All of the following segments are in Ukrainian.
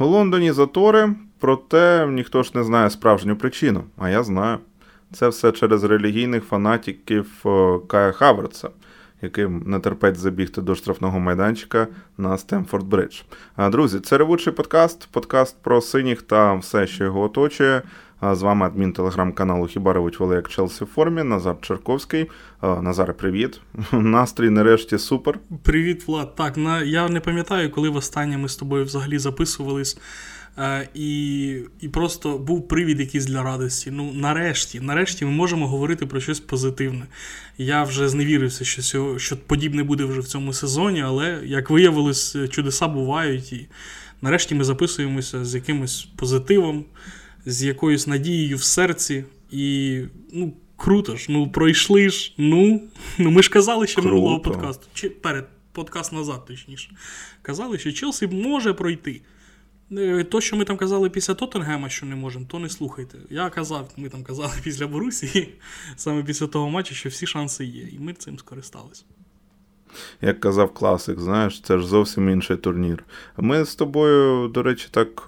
У Лондоні затори, проте ніхто ж не знає справжню причину, а я знаю. Це все через релігійних фанатиків е, Кая Хаверца, яким не терпеть забігти до штрафного майданчика на Стемфорд Бридж. Друзі, це ревучий подкаст, подкаст про синіх та все, що його оточує. З вами адмін телеграм-каналу Хіба ревуть Воли як Челсі в формі, Назар Черковський. Назаре, привіт. Настрій нарешті супер. Привіт, Влад. Так, на я не пам'ятаю, коли востаннє ми з тобою взагалі записувались. Е, і і просто був привід якийсь для радості. Ну, нарешті, нарешті ми можемо говорити про щось позитивне. Я вже зневірився, що що подібне буде вже в цьому сезоні, але як виявилось, чудеса бувають. І нарешті ми записуємося з якимось позитивом, з якоюсь надією в серці. І ну, круто ж, ну пройшли ж. Ну, ну ми ж казали ще минулого подкасту. Чи перед подкаст назад, точніше. Казали, що Челсі може пройти. Е, то, що ми там казали після Тоттенгема, що не можемо, то не слухайте. Я казав, ми там казали після Борусії, саме після того матчу, що всі шанси є, і ми цим скористалися. Як казав класик, знаєш, це ж зовсім інший турнір. Ми з тобою, до речі, так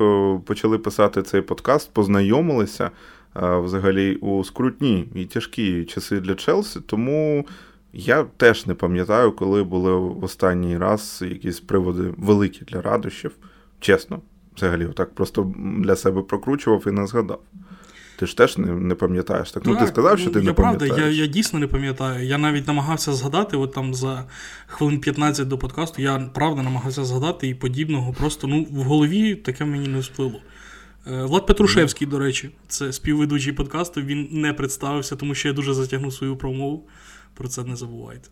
почали писати цей подкаст, познайомилися взагалі у скрутні і тяжкі часи для Челсі, тому я теж не пам'ятаю, коли були в останній раз якісь приводи великі для радощів. Чесно, взагалі, отак просто для себе прокручував і не згадав. Ти ж теж не не пам'ятаєш. Так, ну, ну ти сказав, що ти я не пам'ятаєш. Правда, я я дійсно не пам'ятаю. Я навіть намагався згадати, от там за хвилин 15 до подкасту, я правда намагався згадати і подібного. Просто ну, в голові таке мені не всплило. Е, Влад Петрушевський, до речі, це співведучий подкасту. Він не представився, тому що я дуже затягнув свою промову. Про це не забувайте.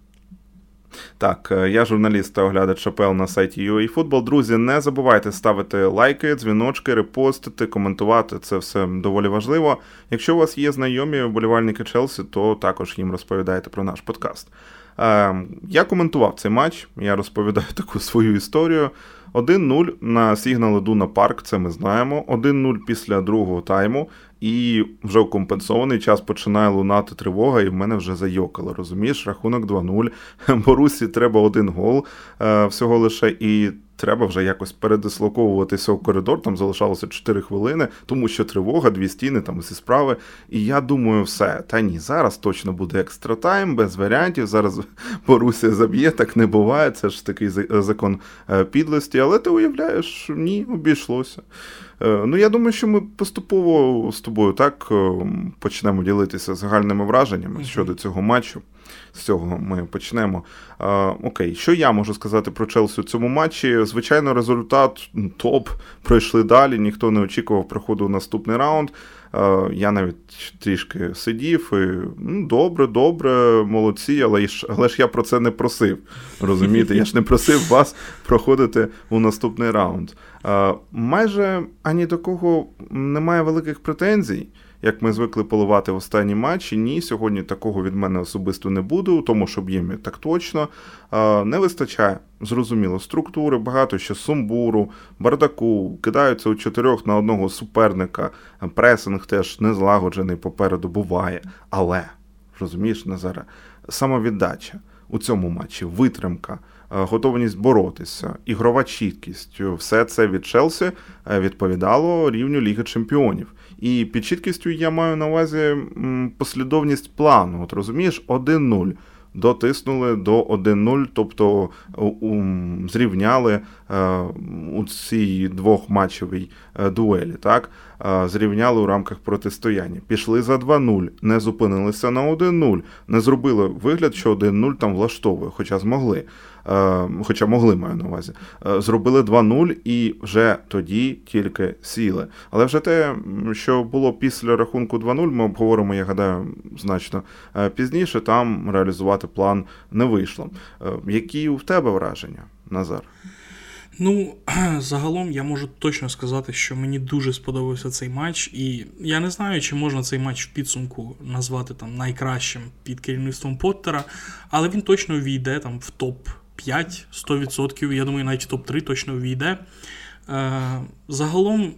Так, е, я журналіст та оглядач Шапел на сайті UAFootball. Друзі, не забувайте ставити лайки, дзвіночки, репостити, коментувати. Це все доволі важливо. Якщо у вас є знайомі вболівальники Челсі, то також їм розповідайте про наш подкаст. Е, я коментував цей матч, я розповідаю таку свою історію. 1-0 на Сігнал Дуна Парк, це ми знаємо. 1-0 після другого тайму. І вже в компенсований час починає лунати тривога, і в мене вже зайокало. Розумієш, рахунок 2-0. Борусі треба один гол е, всього лише. І треба вже якось передислоковуватися в коридор. Там залишалося 4 хвилини, тому що тривога, дві стіни, там усі справи. І я думаю, все. Та ні, зараз точно буде екстра тайм, без варіантів. Зараз Борусія заб'є, так не буває. Це ж такий закон е, підлості. Але ти уявляєш, ні, обійшлося. Е, ну, я думаю, що ми поступово з тобою так е, почнемо ділитися загальними враженнями mm-hmm. щодо цього матчу. З цього ми почнемо. А, Окей, що я можу сказати про Челсі у цьому матчі? Звичайно, результат топ. Пройшли далі, ніхто не очікував проходу в наступний раунд. А, я навіть трішки сидів і ну, добре, добре, молодці, але ж, але ж я про це не просив. Розумієте, я ж не просив вас проходити у наступний раунд. Майже ані до кого немає великих претензій як ми звикли поливати в останні матчі. Ні, сьогодні такого від мене особисто не буде, у тому, що б'ємо так точно. Не вистачає, зрозуміло, структури, багато ще сумбуру, бардаку, кидаються у чотирьох на одного суперника. Пресинг теж не злагоджений попереду буває. Але, розумієш, Назаре, самовіддача у цьому матчі, витримка. Готовність боротися, ігрова чіткість, все це від Челсі відповідало рівню Ліги Чемпіонів. І під чіткістю я маю на увазі послідовність плану. От розумієш, 1-0. Дотиснули до 1-0, тобто зрівняли uh, у цій двохматчевій uh, дуелі. так? Uh, зрівняли у рамках протистояння. Пішли за 2-0, не зупинилися на 1-0, не зробили вигляд, що 1-0 там влаштовує, хоча змогли. Е, хоча могли маю на увазі, е, зробили 2-0 і вже тоді тільки сіли. Але вже те, що було після рахунку 2-0, ми обговоримо, я гадаю, значно е, пізніше. Там реалізувати план не вийшло. Які у тебе враження, Назар? Ну, загалом я можу точно сказати, що мені дуже сподобався цей матч, і я не знаю, чи можна цей матч в підсумку назвати там найкращим під керівництвом Поттера, але він точно війде там в топ 5 100%, я думаю, навіть топ-3 точно війде. Е, загалом,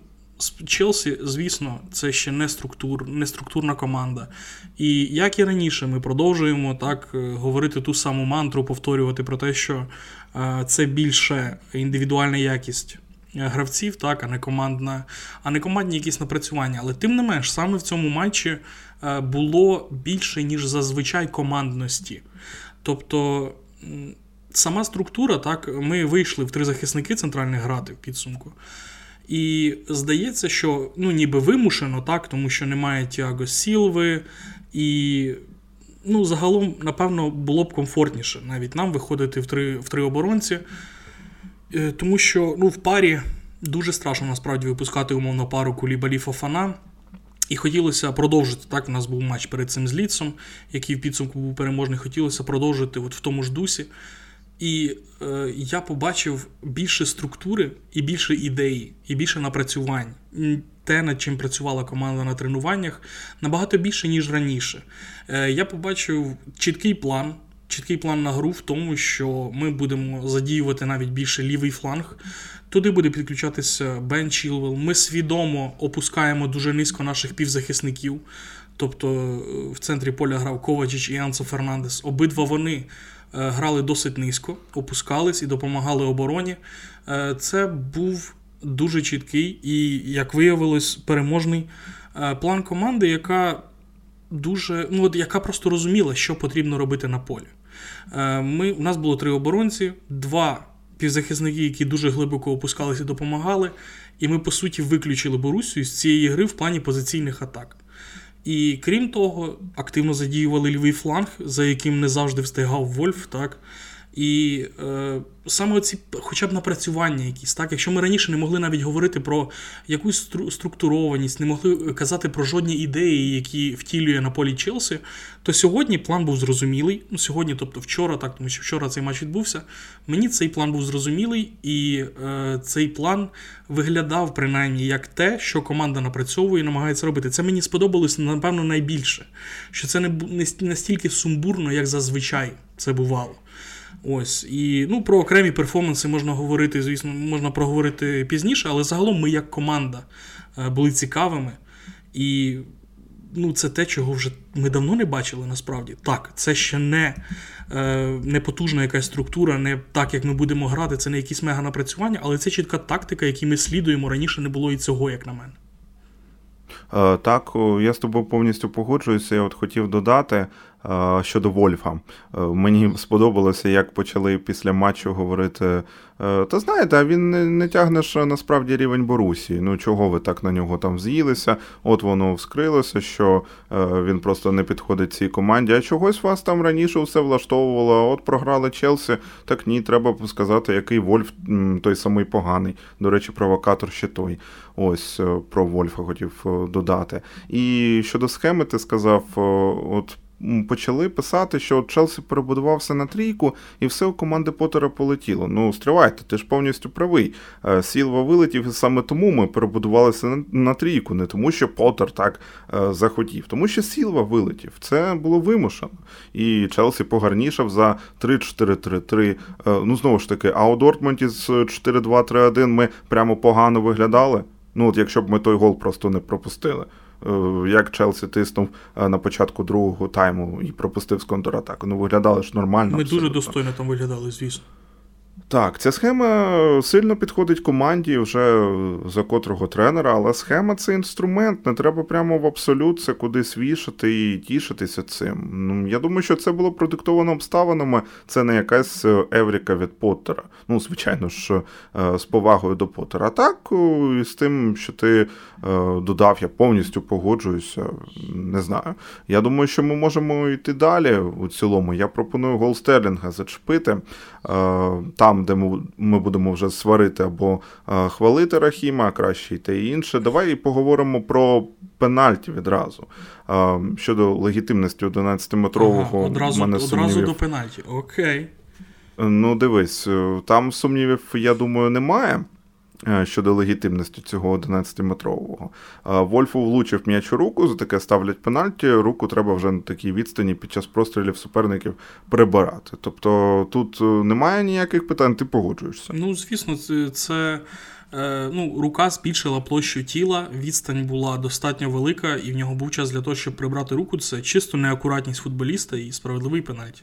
Челсі, звісно, це ще не структур, не структурна команда. І як і раніше, ми продовжуємо так е, говорити ту саму мантру, повторювати про те, що е, це більше індивідуальна якість гравців, так, а не командна, а не командні якісь напрацювання. Але тим не менш, саме в цьому матчі було більше, ніж зазвичай командності. Тобто. Сама структура, так, ми вийшли в три захисники центральних грати в підсумку. І здається, що ну, ніби вимушено, так, тому що немає Тіаго Сілви, і ну, загалом, напевно, було б комфортніше навіть нам виходити в три в три оборонці. Е, тому що ну, в парі дуже страшно насправді випускати умовно пару кулібалі Фофана. І хотілося продовжити. Так, у нас був матч перед цим з Ліцом, який в підсумку був переможний. Хотілося продовжити от в тому ж дусі. І е, я побачив більше структури і більше ідей, і більше напрацювань. Те, над чим працювала команда на тренуваннях, набагато більше, ніж раніше. Е, Я побачив чіткий план. Чіткий план на гру в тому, що ми будемо задіювати навіть більше лівий фланг. Туди буде підключатися Бен Чілвел. Ми свідомо опускаємо дуже низько наших півзахисників. Тобто е, в центрі поля грав Ковачич і Анцо Фернандес. Обидва вони грали досить низько, опускались і допомагали обороні. Е, це був дуже чіткий і, як виявилось, переможний е, план команди, яка дуже, ну от яка просто розуміла, що потрібно робити на полі. Ми, У нас було три оборонці, два півзахисники, які дуже глибоко опускалися і допомагали. І ми, по суті, виключили Борусію з цієї гри в плані позиційних атак. І крім того, активно задіювали лівий фланг, за яким не завжди встигав Вольф. так. І е, саме ці, хоча б напрацювання якісь, так, якщо ми раніше не могли навіть говорити про якусь стру- структурованість, не могли казати про жодні ідеї, які втілює на полі Челсі, то сьогодні план був зрозумілий. Ну, Сьогодні, тобто вчора, так, тому що вчора цей матч відбувся. Мені цей план був зрозумілий, і е, цей план виглядав принаймні як те, що команда напрацьовує і намагається робити. Це мені сподобалось, напевно, найбільше. Що це не, не настільки сумбурно, як зазвичай це бувало. Ось і ну про окремі перформанси можна говорити, звісно, можна проговорити пізніше, але загалом ми як команда е, були цікавими. І ну, це те, чого вже ми давно не бачили насправді. Так, це ще не е, не потужна якась структура, не так, як ми будемо грати, це не якісь мега напрацювання, але це чітка тактика, якій ми слідуємо. Раніше не було і цього, як на мене. Е, так, я з тобою повністю погоджуюся. Я от хотів додати щодо Вольфа. Е, мені сподобалося, як почали після матчу говорити. Е, та знаєте, він не, не тягне ж насправді рівень Борусі. Ну чого ви так на нього там з'їлися? От воно вскрилося, що він просто не підходить цій команді. А чогось вас там раніше все влаштовувало. От програли Челсі. Так ні, треба сказати, який Вольф той самий поганий. До речі, провокатор ще той. Ось про Вольфа хотів додати. І щодо схеми, ти сказав, от почали писати, що Челсі перебудувався на трійку, і все у команди Поттера полетіло. Ну, стривайте, ти ж повністю правий. Е, Сілва вилетів, і саме тому ми перебудувалися на трійку, не тому, що Поттер так е, захотів, тому що Сілва вилетів. Це було вимушено. І Челсі погарнішав за 3-4-3-3. Е, ну, знову ж таки, а у Дортмунді з 4-2-3-1 ми прямо погано виглядали. Ну, от якщо б ми той гол просто не пропустили. Е, як Челсі тиснув е, на початку другого тайму і пропустив з контратаку. Ну, виглядали ж нормально. Ми абсолютно. дуже достойно там виглядали, звісно. Так, ця схема сильно підходить команді вже за котрого тренера, але схема це інструмент, не треба прямо в абсолют це кудись вішати і тішитися цим. Ну, Я думаю, що це було продиктовано обставинами, це не якась е, Евріка від Поттера. Ну, звичайно ж, е, з повагою до Поттера. А так, з тим, що ти е, додав, я повністю погоджуюся. Не знаю. Я думаю, що ми можемо йти далі у цілому. Я пропоную гол Стерлінга зачепити там, де ми будемо вже сварити або хвалити Рахіма, а краще й те і інше. Давай поговоримо про пенальті відразу. Щодо легітимності 11-метрового. Ага, одразу мене одразу до пенальті. Окей. Ну, дивись, там сумнівів, я думаю, немає. Е, щодо легітимності цього 11-метрового. Е, Вольфу влучив м'яч у руку, за таке ставлять пенальті. Руку треба вже на такій відстані під час прострілів суперників прибирати. Тобто тут е, немає ніяких питань, ти погоджуєшся. Ну, звісно, це. це... Ну, Рука збільшила площу тіла, відстань була достатньо велика, і в нього був час для того, щоб прибрати руку. Це чисто неакуратність футболіста і справедливий пенальті.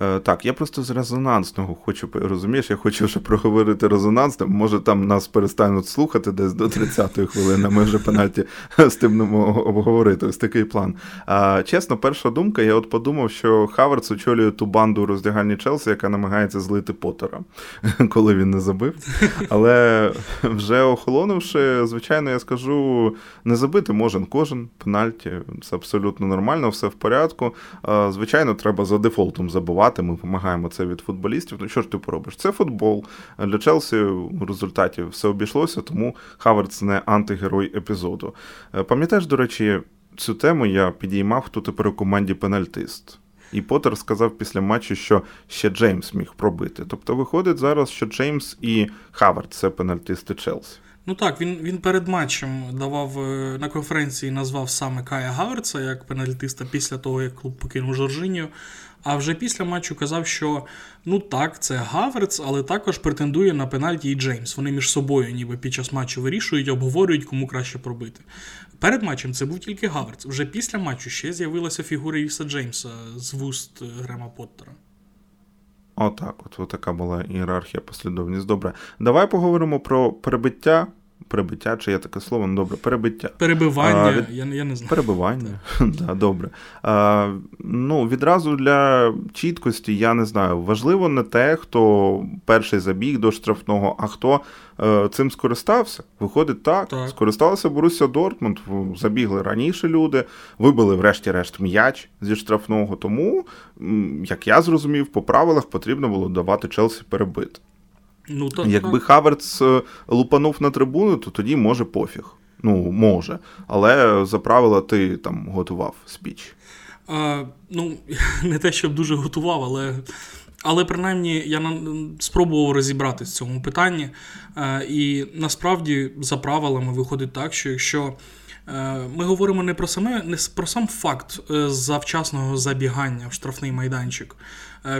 Е, так, я просто з резонансного хочу, розумієш, я хочу вже проговорити резонансно. Може там нас перестануть слухати десь до 30-ї хвилини, ми вже пенальті стимнемо обговорити. Ось такий план. А, Чесно, перша думка, я от подумав, що Хаверц очолює ту банду роздягальні Челсі, яка намагається злити Поттера, коли він не забив. Але вже охолонувши, звичайно, я скажу, не забити може кожен пенальті. Це абсолютно нормально, все в порядку. Звичайно, треба за дефолтом забувати. Ми вимагаємо це від футболістів. Ну що ж ти поробиш? Це футбол. Для Челсі в результаті все обійшлося, тому Хаверц не антигерой епізоду. Е, пам'ятаєш, до речі, цю тему я підіймав, хто тепер у команді пенальтист. І Поттер сказав після матчу, що ще Джеймс міг пробити. Тобто виходить зараз, що Джеймс і Хаверт це пенальтисти Челсі. Ну так, він він перед матчем давав е, на конференції, назвав саме Кая Гаверца як пенальтиста після того, як клуб покинув Жоржинію. А вже після матчу казав, що ну так, це Гаверц, але також претендує на пенальті і Джеймс. Вони між собою, ніби під час матчу вирішують, обговорюють, кому краще пробити. Перед матчем це був тільки Гаверц. Вже після матчу ще з'явилася фігура Ріса Джеймса з вуст Грема Поттера. Отак, от, от така була ієрархія, послідовність. Добре. Давай поговоримо про перебиття Перебиття, чи є таке слово? Ну добре, перебиття. Перебивання, а, від... я я не знаю. Перебивання, да, добре. А, Ну, Відразу для чіткості, я не знаю, важливо не те, хто перший забіг до штрафного, а хто е, цим скористався. Виходить так, так. скористалися Боруся Дортмунд, забігли раніше люди, вибили, врешті-решт, м'яч зі штрафного. Тому, як я зрозумів, по правилах потрібно було давати Челсі перебити. Ну, то, Якби. Хаверц е, лупанув на трибуну, то тоді може пофіг. Ну, може. Але за правила ти там готував спіч. А, Ну, не те, щоб дуже готував, але. Але принаймні я спробував розібратися в цьому питанні. Е, і насправді за правилами виходить так, що якщо е, ми говоримо не про саме не про сам факт завчасного забігання в штрафний майданчик,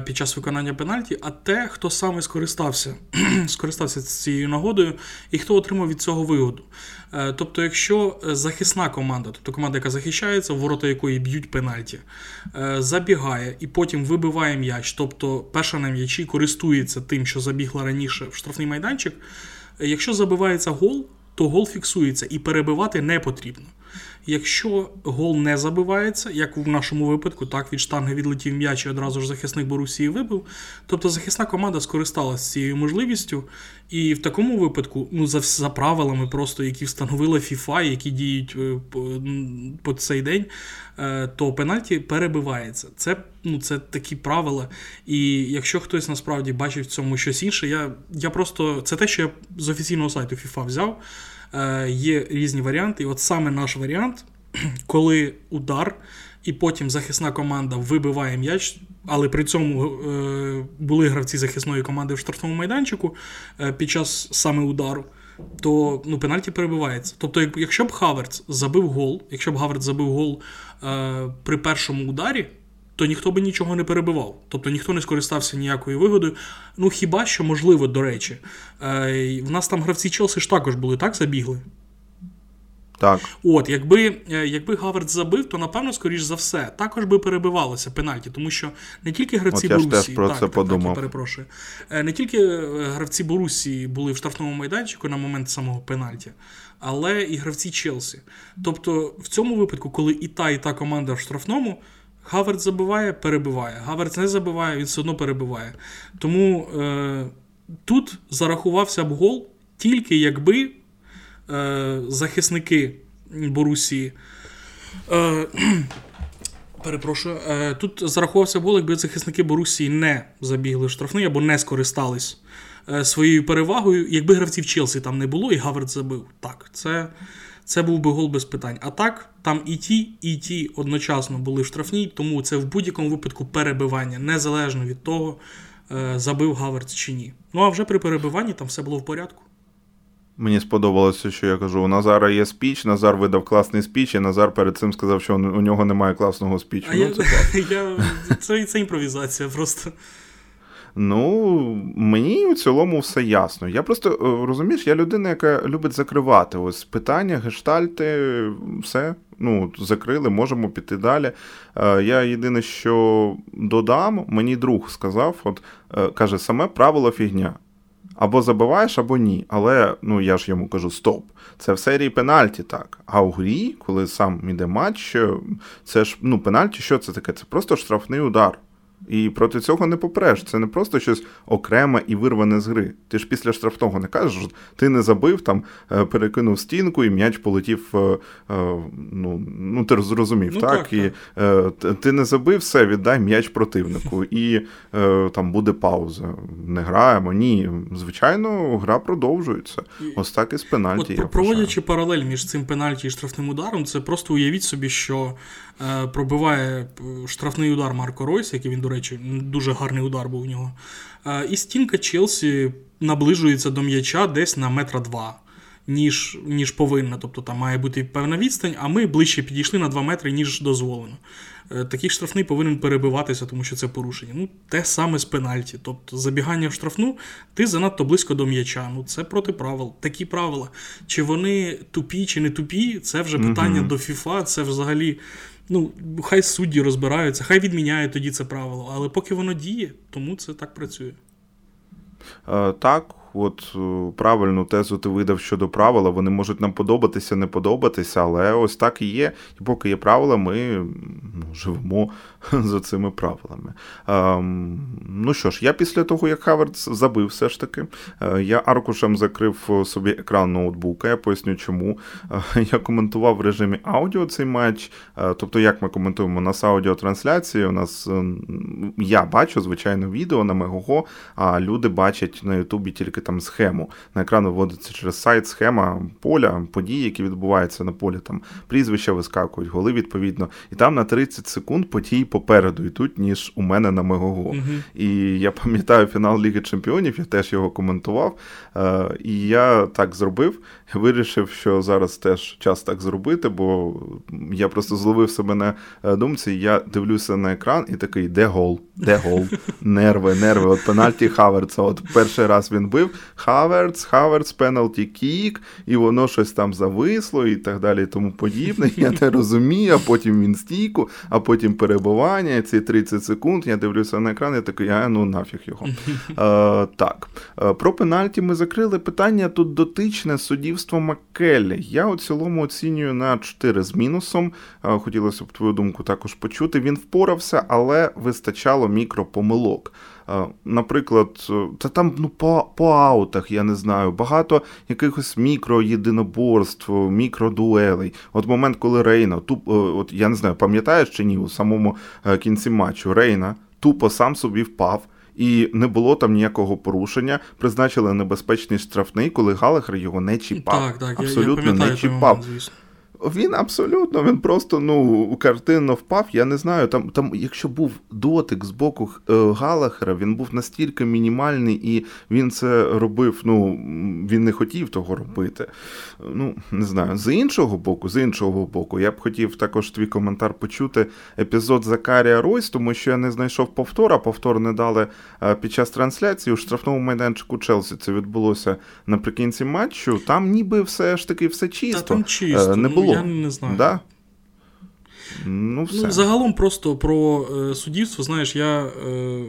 під час виконання пенальті, а те, хто саме скористався скористався цією нагодою і хто отримав від цього вигоду. Е, тобто, якщо захисна команда, тобто команда, яка захищається, ворота якої б'ють пенальті, е, забігає і потім вибиває м'яч, тобто перша на м'ячі користується тим, що забігла раніше в штрафний майданчик. Якщо забивається гол, то гол фіксується і перебивати не потрібно. Якщо гол не забивається, як в нашому випадку, так від штанги відлетів м'яч і одразу ж захисник Борусії вибив. Тобто захисна команда скористалася цією можливістю, і в такому випадку, ну за за правилами, просто які встановила FIFA, які діють е, по, по цей день, е, то пенальті перебивається. Це ну, це такі правила. І якщо хтось насправді бачив в цьому щось інше, я я просто це те, що я з офіційного сайту FIFA взяв. Е, є різні варіанти. І от саме наш варіант, коли удар, і потім захисна команда вибиває м'яч, але при цьому е, були гравці захисної команди в штрафному майданчику е, під час саме удару. То ну, пенальті перебивається. Тобто, якщо б Хаверц забив гол, якщо б Хаверц забив гол при першому ударі, то ніхто би нічого не перебивав. Тобто ніхто не скористався ніякою вигодою. Ну хіба що, можливо, до речі, е, в нас там гравці Челсі ж також були, так забігли? Так. От, якби е, якби Гаверт забив, то напевно, скоріш за все, також би перебивалося пенальті, тому що не тільки гравці От я Борусі, теж про так, це так, подумав. Так, перепрошую, е, не тільки гравці Борусі були в штрафному майданчику на момент самого пенальті, але і гравці Челсі. Тобто, в цьому випадку, коли і та, і та команда в штрафному. Гаверт забиває, перебиває. Гаверт не забиває, він все одно перебиває. Тому е, тут зарахувався б гол тільки якби е, захисники Борусії. Е, Перепрошую, е, тут зарахувався гол, якби захисники Борусії не забігли в штрафний або не скористались е, своєю перевагою, якби гравців Челсі там не було, і Гаверт забив. Так, це це був би гол без питань. А так, там і ті, і ті одночасно були в штрафній, тому це в будь-якому випадку перебивання, незалежно від того, е, забив Гаверц чи ні. Ну а вже при перебиванні там все було в порядку. Мені сподобалося, що я кажу: у Назара є спіч, Назар видав класний спіч, і Назар перед цим сказав, що у нього немає класного спічу. А ну, Це я, це, це імпровізація просто. Ну, мені у цілому все ясно. Я просто е, розумієш, я людина, яка любить закривати ось питання, гештальти, все. Ну, закрили, можемо піти далі. Е, я єдине, що додам, мені друг сказав: от е, каже, саме правило фігня. Або забиваєш, або ні. Але ну я ж йому кажу: стоп. Це в серії пенальті так. А у грі, коли сам іде матч, це ж ну, пенальті, що це таке? Це просто штрафний удар. І проти цього не попреш. Це не просто щось окреме і вирване з гри. Ти ж після штрафного не кажеш, ти не забив, там е, перекинув стінку і м'яч полетів. Е, е, ну, ну ти зрозумів, ну, так? так? І так. ти не забив все, віддай м'яч противнику. І там буде пауза. Не граємо. Ні. Звичайно, гра продовжується. Ось так і з пенальті. От, Проводячи паралель між цим пенальті і штрафним ударом, це просто уявіть собі, що пробиває штрафний удар Марко Ройс, який він до речі, дуже гарний удар був у нього. І стінка Челсі наближується до м'яча десь на метра два, ніж ніж повинна. Тобто там має бути певна відстань, а ми ближче підійшли на 2 метри, ніж дозволено. Е, такий штрафний повинен перебиватися, тому що це порушення. Ну, те саме з пенальті. Тобто, забігання в штрафну, ти занадто близько до м'яча. Ну, це проти правил. Такі правила. Чи вони тупі, чи не тупі, це вже питання mm до ФІФА, це взагалі. Ну, хай судді розбираються, хай відміняють тоді це правило, але поки воно діє, тому це так працює. Е, так, от е, правильну тезу ти видав щодо правила. Вони можуть нам подобатися, не подобатися, але ось так і є. І поки є правила, ми ну, живемо за цими правилами. Ем, ну що ж, я після того, як Хаверц забив, все ж таки, е, я аркушем закрив собі екран ноутбука. Я поясню, чому. Е, я коментував в режимі аудіо цей матч. Тобто, як ми коментуємо у нас аудіотрансляції, у нас я бачу, звичайно, відео на Мегого, а люди бачать на Ютубі тільки тільки там схему. На екран виводиться через сайт схема поля, події, які відбуваються на полі, там прізвища вискакують, голи відповідно. І там на 30 секунд події попереду йдуть, ніж у мене на Мегого. Угу. І я пам'ятаю фінал Ліги Чемпіонів, я теж його коментував. Е, І я так зробив. Вирішив, що зараз теж час так зробити, бо я просто зловив себе на е, думці. Я дивлюся на екран і такий, де гол? Де гол? Нерви, нерви. От пенальті Хаверца. От перший раз він бив. Хаверц, Хаверц, penalty kick, і воно щось там зависло і так далі, і тому подібне. Я не розумію, а потім він стійку, а потім перебування. Ці 30 секунд. Я дивлюся на екран, і такий, а ну нафіг його. А, Так. Про пенальті ми закрили. Питання тут дотичне суддівство Маккеллі. Я у цілому оцінюю на 4 з мінусом. Хотілося б твою думку також почути. Він впорався, але вистачало мікропомилок. Наприклад, та там ну, по по аутах, я не знаю, багато якихось мікроєдиноборств, мікродуелей. От момент, коли Рейна, туп, от я не знаю, пам'ятаєш чи ні, у самому е, кінці матчу Рейна тупо сам собі впав. І не було там ніякого порушення. Призначили небезпечний штрафний, коли Галахер його не чіпав. Так, так, Абсолютно я, я не чіпав. Момент. Він абсолютно, він просто ну картинно впав. Я не знаю. Там, там, якщо був дотик з боку е, Галахера, він був настільки мінімальний, і він це робив. Ну він не хотів того робити. Ну не знаю. З іншого боку, з іншого боку, я б хотів також твій коментар почути епізод Закарія Ройс, тому що я не знайшов повтора. Повтор не дали е, під час трансляції у штрафному майданчику Челсі. Це відбулося наприкінці матчу. Там ніби все ж таки все чисто. Та там чисто. Е, не було. Я не знаю. Да? Ну, все. ну, Загалом просто про е, суддівство, знаєш, я е,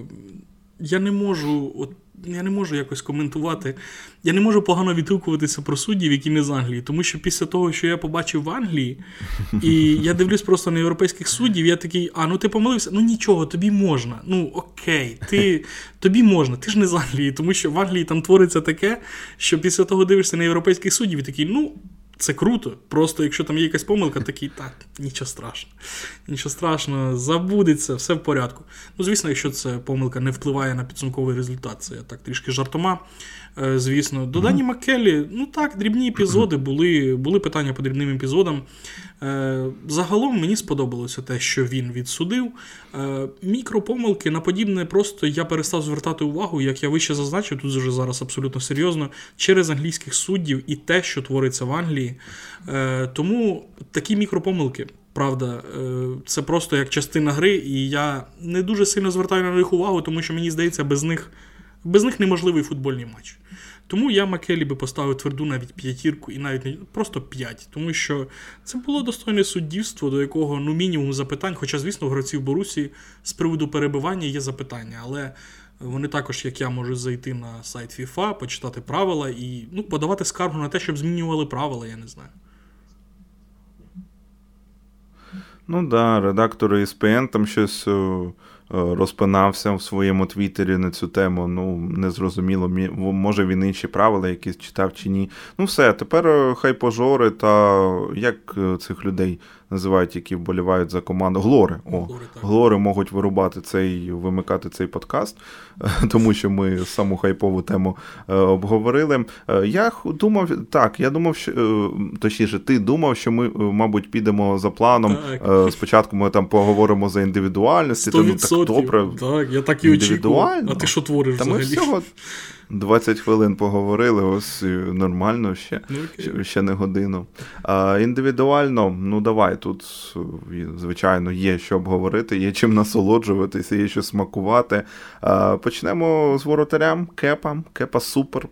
я не можу от, я не можу якось коментувати. Я не можу погано відгукуватися про суддів, які не з Англії. Тому що після того, що я побачив в Англії, і я дивлюсь просто на європейських суддів, я такий, а ну ти помилився? Ну нічого, тобі можна. Ну окей, ти, тобі можна, ти ж не з Англії, тому що в Англії там твориться таке, що після того дивишся на європейських суддів і такий, ну. Це круто. Просто якщо там є якась помилка, такий так, нічого страшного. Нічого страшного, забудеться, все в порядку. Ну, звісно, якщо це помилка не впливає на підсумковий результат, це я так трішки жартома. Е, звісно. До Дані Маккелі, ну так, дрібні епізоди, були були питання по дрібним епізодам. Е, загалом мені сподобалося те, що він відсудив. Е, мікропомилки на подібне просто я перестав звертати увагу, як я вище зазначив, тут вже зараз абсолютно серйозно, через англійських суддів і те, що твориться в Англії. Тому такі мікропомилки Правда, е, це просто як частина гри, і я не дуже сильно звертаю на них увагу, тому що мені здається, без них без них неможливий футбольний матч. Тому я Макелі би поставив тверду навіть п'ятірку і навіть не просто п'ять, тому що це було достойне суддівство, до якого ну мінімум запитань. Хоча, звісно, в гравців Борусі з приводу перебивання є запитання, але вони також, як я, можуть зайти на сайт FIFA, почитати правила і ну, подавати скаргу на те, щоб змінювали правила, я не знаю. Ну так, да, редактори ESPN там щось розпинався в своєму твіттері на цю тему. Ну, незрозуміло, може він інші правила якісь читав чи ні. Ну, все, тепер е, хай пожори та як е, цих людей називають, які вболівають за команду. Глори. О, Глори, Глори можуть вирубати цей, вимикати цей подкаст, тому що ми саму хайпову тему обговорили. Я думав, так, я думав, що точніше, ти думав, що ми, мабуть, підемо за планом. Так. Спочатку ми там поговоримо за індивідуальності. Ну, так Добре. Так, я так і очікував. А ти що твориш Та взагалі? Ми всього 20 хвилин поговорили, ось нормально ще okay. ще не годину. А, Індивідуально, ну давай, тут, звичайно, є що обговорити, є чим насолоджуватися, є що смакувати. А, Почнемо з воротарям. Кепа, Кепа супер.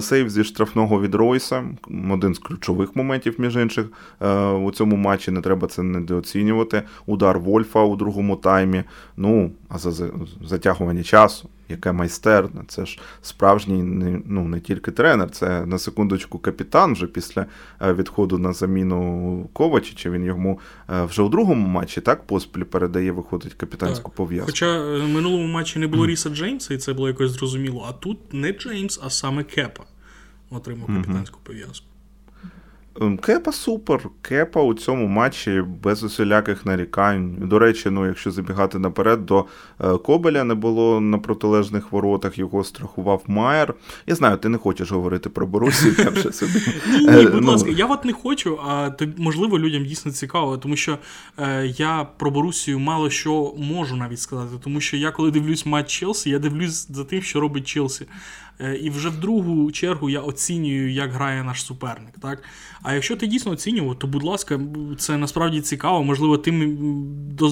Сейв зі штрафного від Ройса. Один з ключових моментів, між інших, у цьому матчі не треба це недооцінювати. Удар Вольфа у другому таймі. Ну, а за затягування часу яке майстерне. Це ж справжній ну, не тільки тренер, це на секундочку капітан вже після е, відходу на заміну Ковачича. Він йому е, вже у другому матчі так поспіль передає, виходить капітанську пов'язку. Хоча е, в минулому матчі не було Ріса Джеймса, і це було якось зрозуміло. А тут не Джеймс, а саме Кепа отримав капітанську пов'язку. Ем, Кепа супер. Кепа у цьому матчі без усіляких нарікань. До речі, ну якщо забігати наперед, до е, Кобеля не було на протилежних воротах, його страхував Майер. Я знаю, ти не хочеш говорити про Борусію, я вже собі. Ні, ні, будь ну. ласка, я от не хочу, а можливо людям дійсно цікаво, тому що е, я про Борусію мало що можу навіть сказати, тому що я коли дивлюсь матч Челсі, я дивлюсь за тим, що робить Челсі. Е, і вже в другу чергу я оцінюю, як грає наш суперник. Так? А якщо ти дійсно оцінював, то, будь ласка, це насправді цікаво. Можливо, ти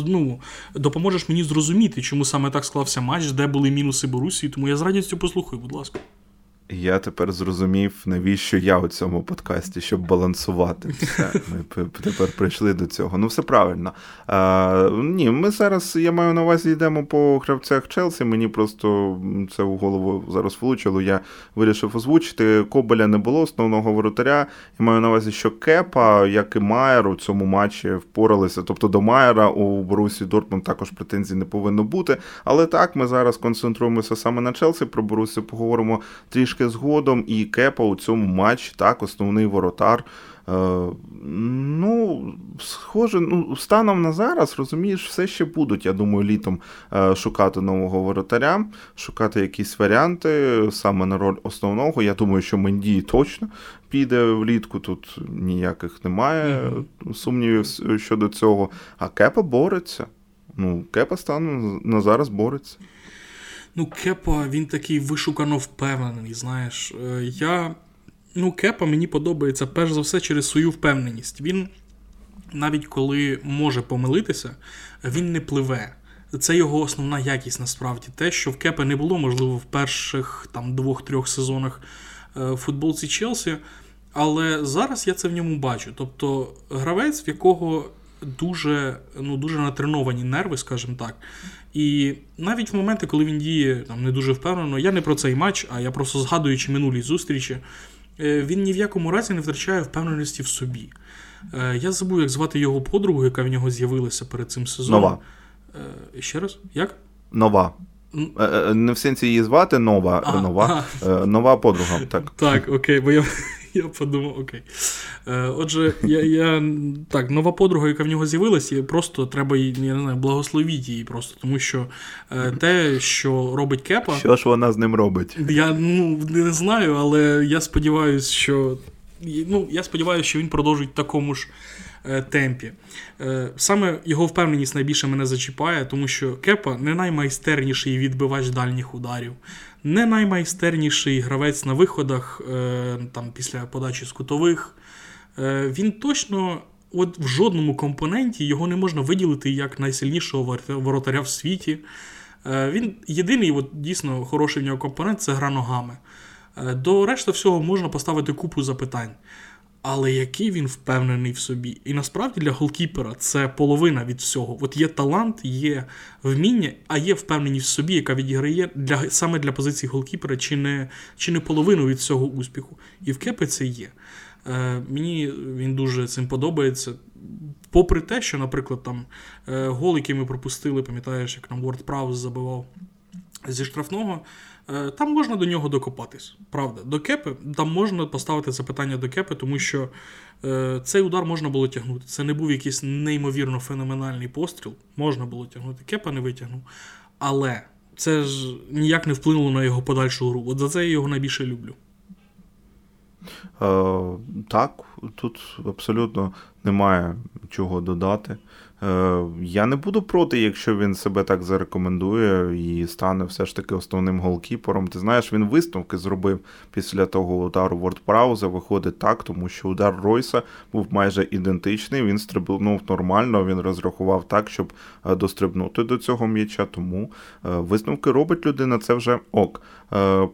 ну, допоможеш мені зрозуміти, чому саме так склався матч, де були мінуси Борусії. Тому я з радістю послухаю, будь ласка. Я тепер зрозумів, навіщо я у цьому подкасті, щоб балансувати. Все, Ми тепер прийшли до цього. Ну, все правильно. А, Ні, ми зараз, я маю на увазі, йдемо по гравцях Челсі. Мені просто це в голову зараз влучило. Я вирішив озвучити. Кобеля не було основного воротаря. Я маю на увазі, що Кепа, як і Майер у цьому матчі впоралися. Тобто до Майера у Борусі Дортмунд також претензій не повинно бути. Але так, ми зараз концентруємося саме на Челсі. Про Борусі поговоримо трішки трішки згодом, і Кепа у цьому матчі, так, основний воротар. Е, ну, схоже, ну, станом на зараз, розумієш, все ще будуть, я думаю, літом е, шукати нового воротаря, шукати якісь варіанти саме на роль основного. Я думаю, що Мендії точно піде влітку, тут ніяких немає mm-hmm. сумнівів щодо цього. А Кепа бореться. Ну, Кепа станом на зараз бореться. Ну, Кепа, він такий вишукано впевнений. Знаєш, е, я. Ну, Кепа мені подобається перш за все через свою впевненість. Він, навіть коли може помилитися, він не пливе. Це його основна якість насправді. Те, що в Кепа не було, можливо, в перших там двох-трьох сезонах е, в футболці Челсі. Але зараз я це в ньому бачу. Тобто гравець, в якого дуже ну, дуже натреновані нерви, скажімо так. І навіть в моменти, коли він діє там не дуже впевнено, я не про цей матч, а я просто згадуючи минулі зустрічі, е, він ні в якому разі не втрачає впевненості в собі. Е, я забув, як звати його подругу, яка в нього з'явилася перед цим сезоном. Нова. Е, ще раз? Як? Нова. Не в сенсі її звати нова, а, нова, а. нова подруга. Так, Так, окей, бо я я подумав, окей. Е, Отже, я, я так, нова подруга, яка в нього з'явилася, просто треба її, я не знаю, благословити її просто, тому що е, те, що робить Кепа. Що ж вона з ним робить? Я ну, не знаю, але я сподіваюся, що. Ну, я сподіваюся, що він продовжить в такому ж темпі. Е, саме його впевненість найбільше мене зачіпає, тому що Кепа не наймайстерніший відбивач дальніх ударів не наймайстерніший гравець на виходах е, там, після подачі з кутових. Е, він точно от в жодному компоненті його не можна виділити як найсильнішого воротаря в світі. Е, він єдиний, от, дійсно хороший в нього компонент це гра ногами. Е, до решти всього можна поставити купу запитань. Але який він впевнений в собі. І насправді для голкіпера це половина від всього. От є талант, є вміння, а є впевненість в собі, яка відіграє для, саме для позиції голкіпера, чи не чи не половину від цього успіху. І в Кепи це є. Е, Мені він дуже цим подобається. Попри те, що, наприклад, там е, гол, який ми пропустили, пам'ятаєш, як нам Ворд Праус забивав зі штрафного. Е, там можна до нього докопатись. Правда, до кепи там можна поставити запитання до кепи, тому що е, цей удар можна було тягнути. Це не був якийсь неймовірно феноменальний постріл. Можна було тягнути. Кепа не витягнув. Але це ж ніяк не вплинуло на його подальшу гру. От за це я його найбільше люблю. Е, Так, тут абсолютно немає чого додати. Е, я не буду проти, якщо він себе так зарекомендує і стане все ж таки основним голкіпером. Ти знаєш, він висновки зробив після того удару Вордпрауза. Виходить так, тому що удар Ройса був майже ідентичний. Він стрибнув нормально, він розрахував так, щоб е, дострибнути до цього м'яча. Тому е, висновки робить людина, це вже ок.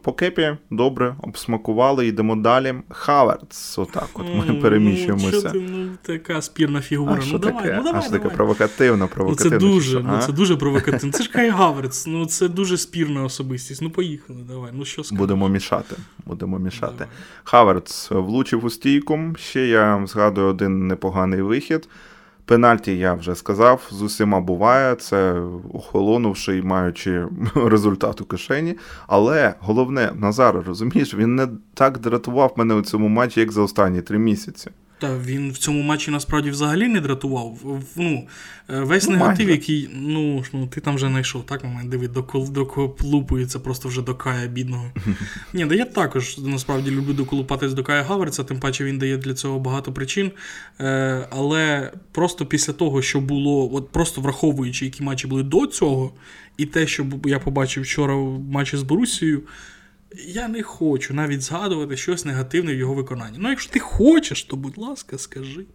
По кепі добре, обсмакували, йдемо далі. Хаверц, отак от ми ну, переміщуємося. Ну, ну, така спірна фігура. А ну, давай, таке? ну, давай, Аж таке провокативно, провокативно. Ну, це дуже ну, це дуже провокативно. Це ж Кай Гаверц, ну це дуже спірна особистість. Ну, поїхали, давай. Ну, що скажеш? Будемо мішати. Будемо мішати. Давай. Хаверц влучив у стійку. Ще я згадую один непоганий вихід. Пенальті я вже сказав, з усіма буває, це охолонувши і маючи результат у кишені. Але головне, Назар, розумієш, він не так дратував мене у цьому матчі, як за останні три місяці. Та він в цьому матчі насправді взагалі не дратував. Ну, е, Весь ну, негатив, який. Ну, ну ти там вже знайшов, так, момент, диви, доколупується просто вже до Кая бідного. Ні, да я також насправді люблю доколупатись до Кая Гаверца, тим паче він дає для цього багато причин. Е, Але просто після того, що було, от просто враховуючи, які матчі були до цього, і те, що я побачив вчора в матчі з Борусією. Я не хочу навіть згадувати щось негативне в його виконанні. Ну, якщо ти хочеш, то будь ласка, скажи.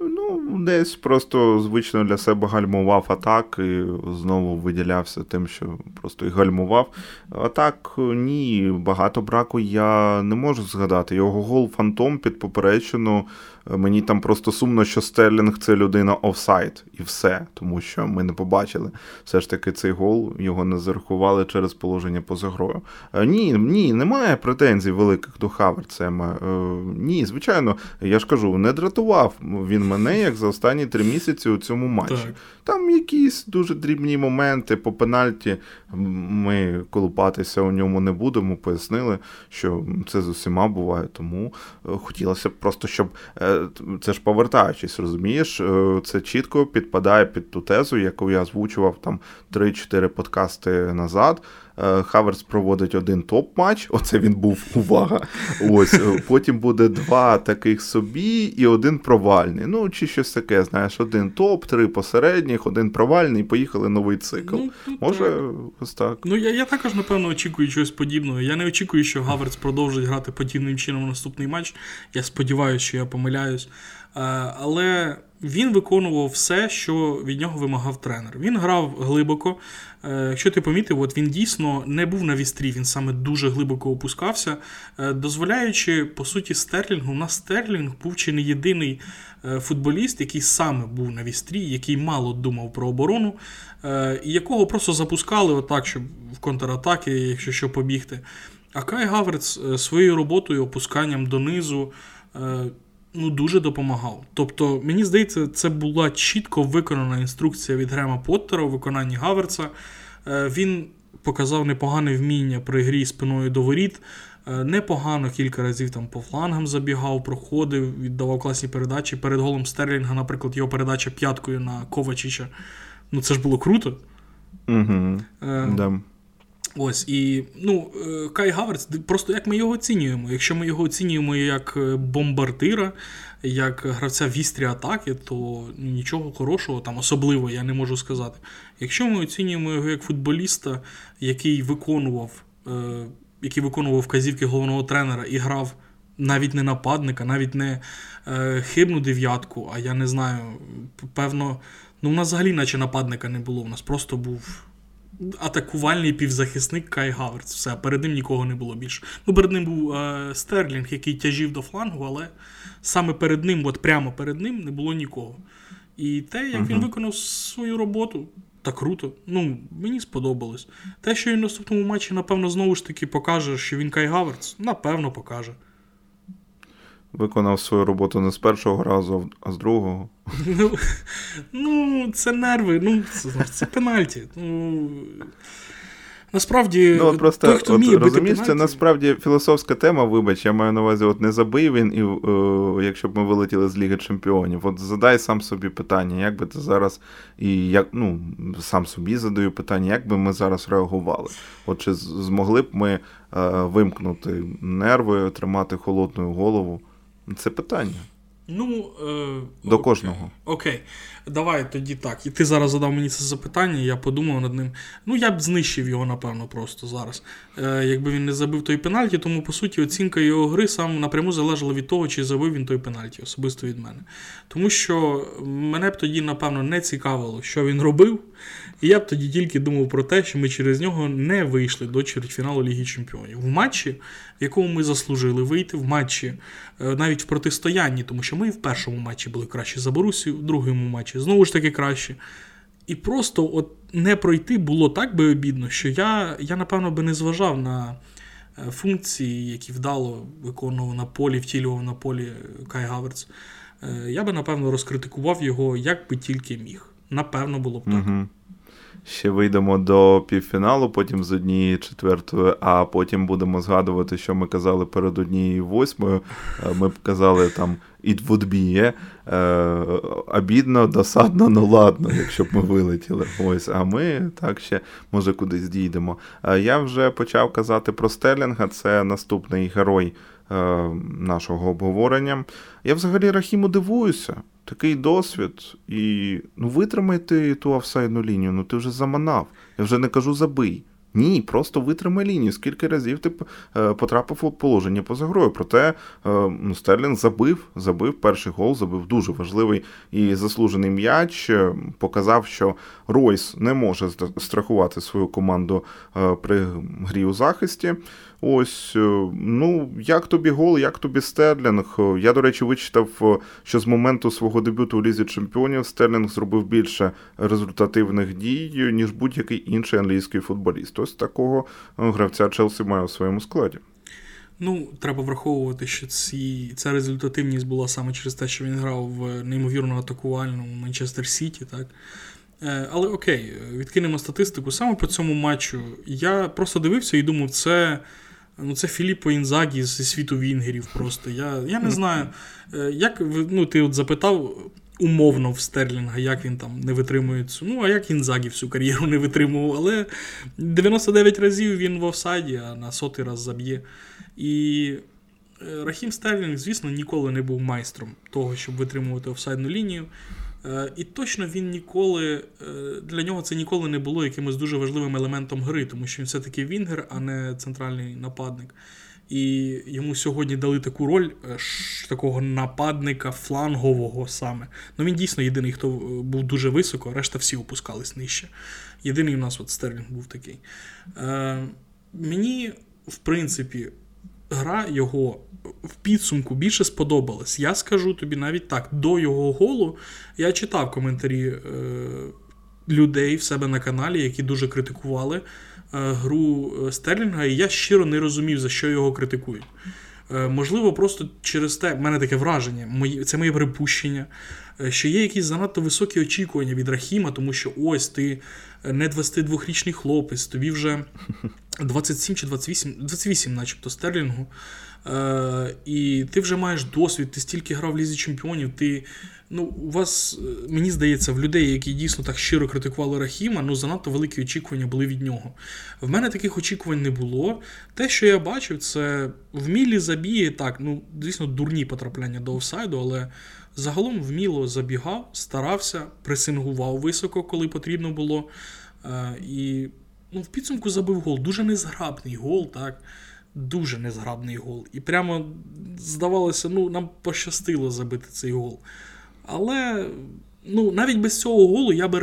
Ну, десь просто звично для себе гальмував атак і знову виділявся тим, що просто і гальмував. А так, ні, багато браку я не можу згадати. Його гол фантом під поперечину Мені там просто сумно, що Стерлінг це людина офсайд і все, тому що ми не побачили. Все ж таки цей гол його не зарахували через положення поза грою. Е, ні, ні, немає претензій великих до Хаверцема. Е, ні, звичайно, я ж кажу, не дратував він мене як за останні три місяці у цьому матчі. Так. Там якісь дуже дрібні моменти по пенальті. Ми колупатися у ньому не будемо. Пояснили, що це з усіма буває. Тому е, хотілося б просто, щоб це ж повертаючись, розумієш, е, це чітко підпадає під ту тезу, яку я озвучував там 3-4 подкасти назад. Е, Хаверс проводить один топ-матч, оце він був увага. Ось е, Потім буде два таких собі і один провальний. Ну, чи щось таке, знаєш, один топ, три посередніх, один провальний, поїхали новий цикл. Ну, Може, так. ось так. Ну, я я також, напевно, очікую чогось подібного. Я не очікую, що Хаверс продовжить грати подібним чином наступний матч. Я сподіваюся, що я помиляюсь. Е, але він виконував все, що від нього вимагав тренер. Він грав глибоко. Е, якщо ти помітив, от він дійсно не був на вістрі, він саме дуже глибоко опускався, е, дозволяючи, по суті, Стерлінгу. У нас Стерлінг був чи не єдиний футболіст, який саме був на вістрі, який мало думав про оборону, і якого просто запускали отак, щоб в контратаки, якщо що побігти. А Кай Гаверц своєю роботою, опусканням донизу ну, дуже допомагав. Тобто, мені здається, це була чітко виконана інструкція від Грема Поттера у виконанні Гаверца. Е, він показав непогане вміння при грі спиною до воріт. Е, непогано кілька разів там по флангам забігав, проходив, віддавав класні передачі. Перед голом Стерлінга, наприклад, його передача п'яткою на Ковачича. Ну це ж було круто. Угу. Е, да. Ось і ну, е, Кай Гаверц, просто як ми його оцінюємо. Якщо ми його оцінюємо як е, бомбардира, як гравця вістрі атаки, то нічого хорошого там особливо я не можу сказати. Якщо ми оцінюємо його як футболіста, який виконував, е, який виконував вказівки головного тренера і грав навіть не нападника, навіть не е, хибну дев'ятку, а я не знаю, певно, ну у нас взагалі наче нападника не було. У нас просто був атакувальний півзахисник Кай Гаверц. Все, перед ним нікого не було більше. Ну, перед ним був е, Стерлінг, який тяжів до флангу, але саме перед ним, от прямо перед ним, не було нікого. І те, як uh він виконав свою роботу, та круто. Ну, мені сподобалось. Те, що він в наступному матчі, напевно, знову ж таки покаже, що він Кай Гаверц, напевно, покаже. Виконав свою роботу не з першого разу, а з другого. Ну, ну це нерви, ну, це, це пенальті. Ну, Насправді, ну, просто, той, хто от, вміє розумієш, бити це насправді філософська тема. Вибач, я маю на увазі, от не забив він, і е, якщо б ми вилетіли з Ліги Чемпіонів. От задай сам собі питання, як би ти зараз і як ну сам собі задаю питання, як би ми зараз реагували? От чи змогли б ми е, вимкнути нерви, тримати холодну голову? Це питання. Ну, е, До окей, кожного. Окей. Давай тоді так. І ти зараз задав мені це запитання, я подумав над ним. Ну, я б знищив його, напевно, просто зараз. Е, Якби він не забив той пенальті, тому по суті оцінка його гри сам напряму залежала від того, чи забив він той пенальті, особисто від мене. Тому що мене б тоді, напевно, не цікавило, що він робив. І я б тоді тільки думав про те, що ми через нього не вийшли до чвертьфіналу Ліги Чемпіонів. В матчі, в якому ми заслужили вийти, в матчі, е, навіть в протистоянні, тому що ми в першому матчі були кращі за Борусію, в другому матчі знову ж таки краще. І просто от не пройти було так би обідно, що я, я напевно, би не зважав на е, функції, які вдало виконував на полі, втілював на полі Кай Гаверц. Е, я би, напевно, розкритикував його як би тільки міг. Напевно, було б так. Угу ще вийдемо до півфіналу, потім з однієї четвертої, а потім будемо згадувати, що ми казали перед однією восьмою. Е, ми б казали там it would be, е, обідно, досадно, ну ладно, якщо б ми вилетіли. Ось, а ми так ще може кудись дійдемо. Е, я вже почав казати про Стерлінга, це наступний герой нашого обговорення. Я взагалі Рахіму дивуюся такий досвід, і ну витримай ти ту офсайдну лінію, ну ти вже заманав. Я вже не кажу забий. Ні, просто витримай лінію. Скільки разів ти е, потрапив у положення поза грою. Проте е, ну, Стерлінг забив, забив перший гол, забив дуже важливий і заслужений м'яч. Е, показав, що Ройс не може страхувати свою команду при грі у захисті. Ось, ну, як тобі гол, як тобі Стерлінг. Я, до речі, вичитав, що з моменту свого дебюту у Лізі Чемпіонів Стерлінг зробив більше результативних дій, ніж будь-який інший англійський футболіст. Ось такого гравця Челсі має у своєму складі. Ну, треба враховувати, що ці, ця результативність була саме через те, що він грав в неймовірно атакувальному Манчестер Сіті, так. Е, але окей, відкинемо статистику. Саме по цьому матчу я просто дивився і думав, це Ну, це Філіппо Інзагі зі світу Вінгерів. Просто. Я я не знаю, е, як ну, ти от запитав умовно в Стерлінга, як він там не витримує цю. Ну, а як Інзагі всю кар'єру не витримував. Але 99 разів він в офсайді, а на сотий раз заб'є. І е, Рахім Стерлінг, звісно, ніколи не був майстром того, щоб витримувати офсайдну лінію. Е, і точно він ніколи, е, для нього це ніколи не було якимось дуже важливим елементом гри, тому що він все-таки Вінгер, а не центральний нападник. І йому сьогодні дали таку роль е, такого нападника флангового саме. Ну він дійсно єдиний, хто був дуже високо, решта всі опускались нижче. Єдиний у нас от Стерлінг був такий. Мені, в принципі, гра його в підсумку більше сподобалась. Я скажу тобі навіть так, до його голу я читав коментарі е, людей в себе на каналі, які дуже критикували е, гру е, Стерлінга, і я щиро не розумів, за що його критикують. Е, можливо, просто через те, в мене таке враження, мої, це моє припущення, е, що є якісь занадто високі очікування від Рахіма, тому що ось ти не 22-річний хлопець, тобі вже 27 чи 28, 28 начебто Стерлінгу. Е, І ти вже маєш досвід, ти стільки грав в лізі чемпіонів. Ти, ну, у вас, е, мені здається, в людей, які дійсно так щиро критикували Рахіма, ну занадто великі очікування були від нього. В мене таких очікувань не було. Те, що я бачив, це вмілі забіги, так, ну, звісно, дурні потрапляння до офсайду, але загалом вміло забігав, старався, пресингував високо, коли потрібно було. Е, І ну, в підсумку забив гол. Дуже незграбний гол, так. дуже незграбний гол. І прямо здавалося, ну, нам пощастило забити цей гол. Але ну, навіть без цього голу я би